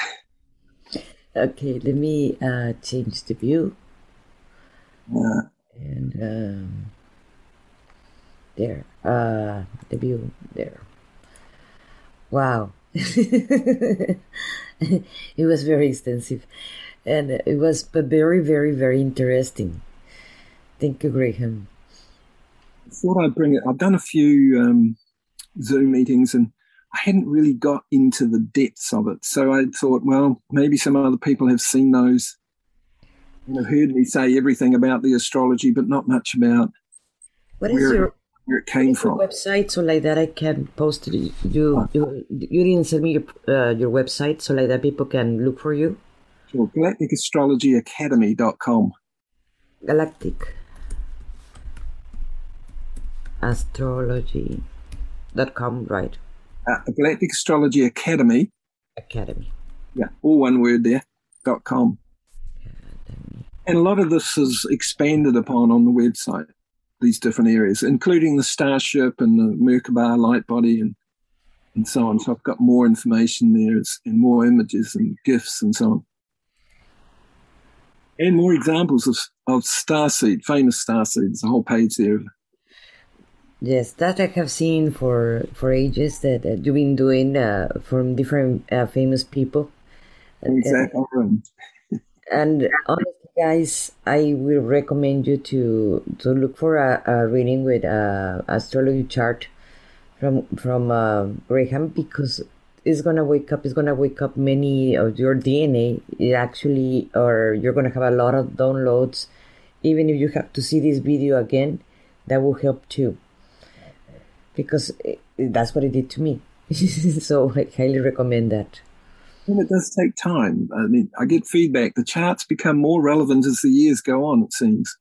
Okay, let me uh, change the view. Uh, and um, there, uh, the view there. Wow. it was very extensive and it was very, very, very interesting. Thank you, Grayham. I thought I'd bring it. I've done a few um, Zoom meetings and I hadn't really got into the depths of it. So I thought, well, maybe some other people have seen those and have heard me say everything about the astrology, but not much about what where, your, where it came from. website, so like that I can post it. You you, you didn't send me your, uh, your website, so like that people can look for you. Sure, galacticastrologyacademy.com. Galactic astrology.com, right? Uh, Galactic Astrology Academy. Academy. Yeah, all one word there. dot com. Academy. And a lot of this is expanded upon on the website. These different areas, including the starship and the Merkaba light body and and so on. So I've got more information there and more images and gifs and so on. And more examples of, of starseed, famous starseeds, a whole page there Yes, that I have seen for for ages that uh, you've been doing uh, from different uh, famous people. Exactly. and honestly, guys, I will recommend you to to look for a, a reading with a uh, astrology chart from from uh, Grayham because it's gonna wake up. It's gonna wake up many of your DNA. It actually, or you're gonna have a lot of downloads. Even if you have to see this video again, that will help too because it, that's what it did to me. so I highly recommend that. Well, it does take time. I mean, I get feedback. The charts become more relevant as the years go on. It seems.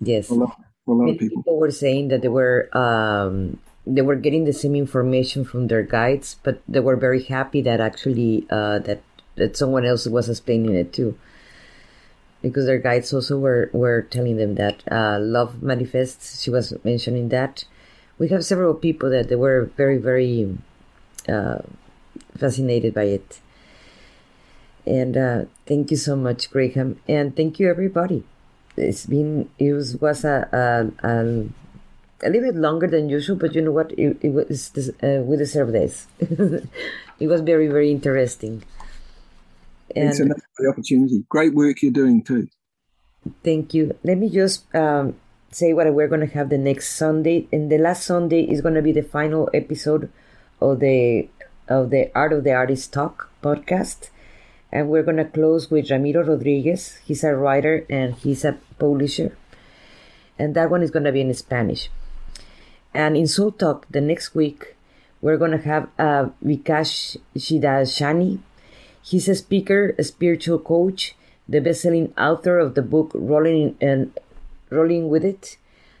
Yes. A lot, a lot of people. people were saying that they were um, they were getting the same information from their guides, but they were very happy that actually uh, that that someone else was explaining it too. Because their guides also were, were telling them that uh, love manifests. She was mentioning that. We have several people that they were very very uh, fascinated by it. And uh, thank you so much Grayham. And thank you everybody. It's been it was, was a, a, a, a little bit longer than usual but you know what it, it was uh, we deserve this it was very very interesting and Thanks enough for the opportunity great work you're doing too thank you let me just um, say what we're going to have the next Sunday. And the last Sunday is going to be the final episode of the of the Heart of the Artist Talk podcast. And we're going to close with Ramiro Rodriguez. He's a writer and he's a publisher. And that one is going to be in Spanish. And in Soul Talk the next week, we're going to have uh, Vikash Shidashani. He's a speaker, a spiritual coach, the best-selling author of the book Rolling in, rolling with it.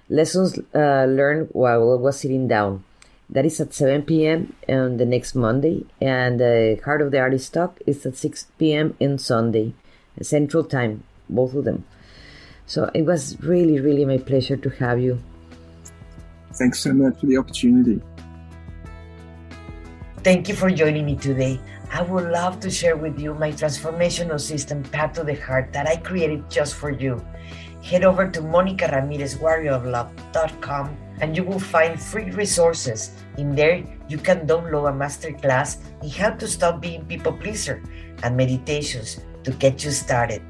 Lessons uh, learned while I was sitting down. That is at 7 p.m. on the next Monday, and the Heart of the Artist Talk is at 6 p.m. on Sunday, Central Time, both of them. So it was really, really my pleasure to have you. Thanks so much for the opportunity. Thank you for joining me today. I would love to share with you my transformational system, Path to the Heart, that I created just for you head over to monicaramirezwarrioroflove.com and you will find free resources. In there, you can download a masterclass in how to stop being people pleaser and meditations to get you started.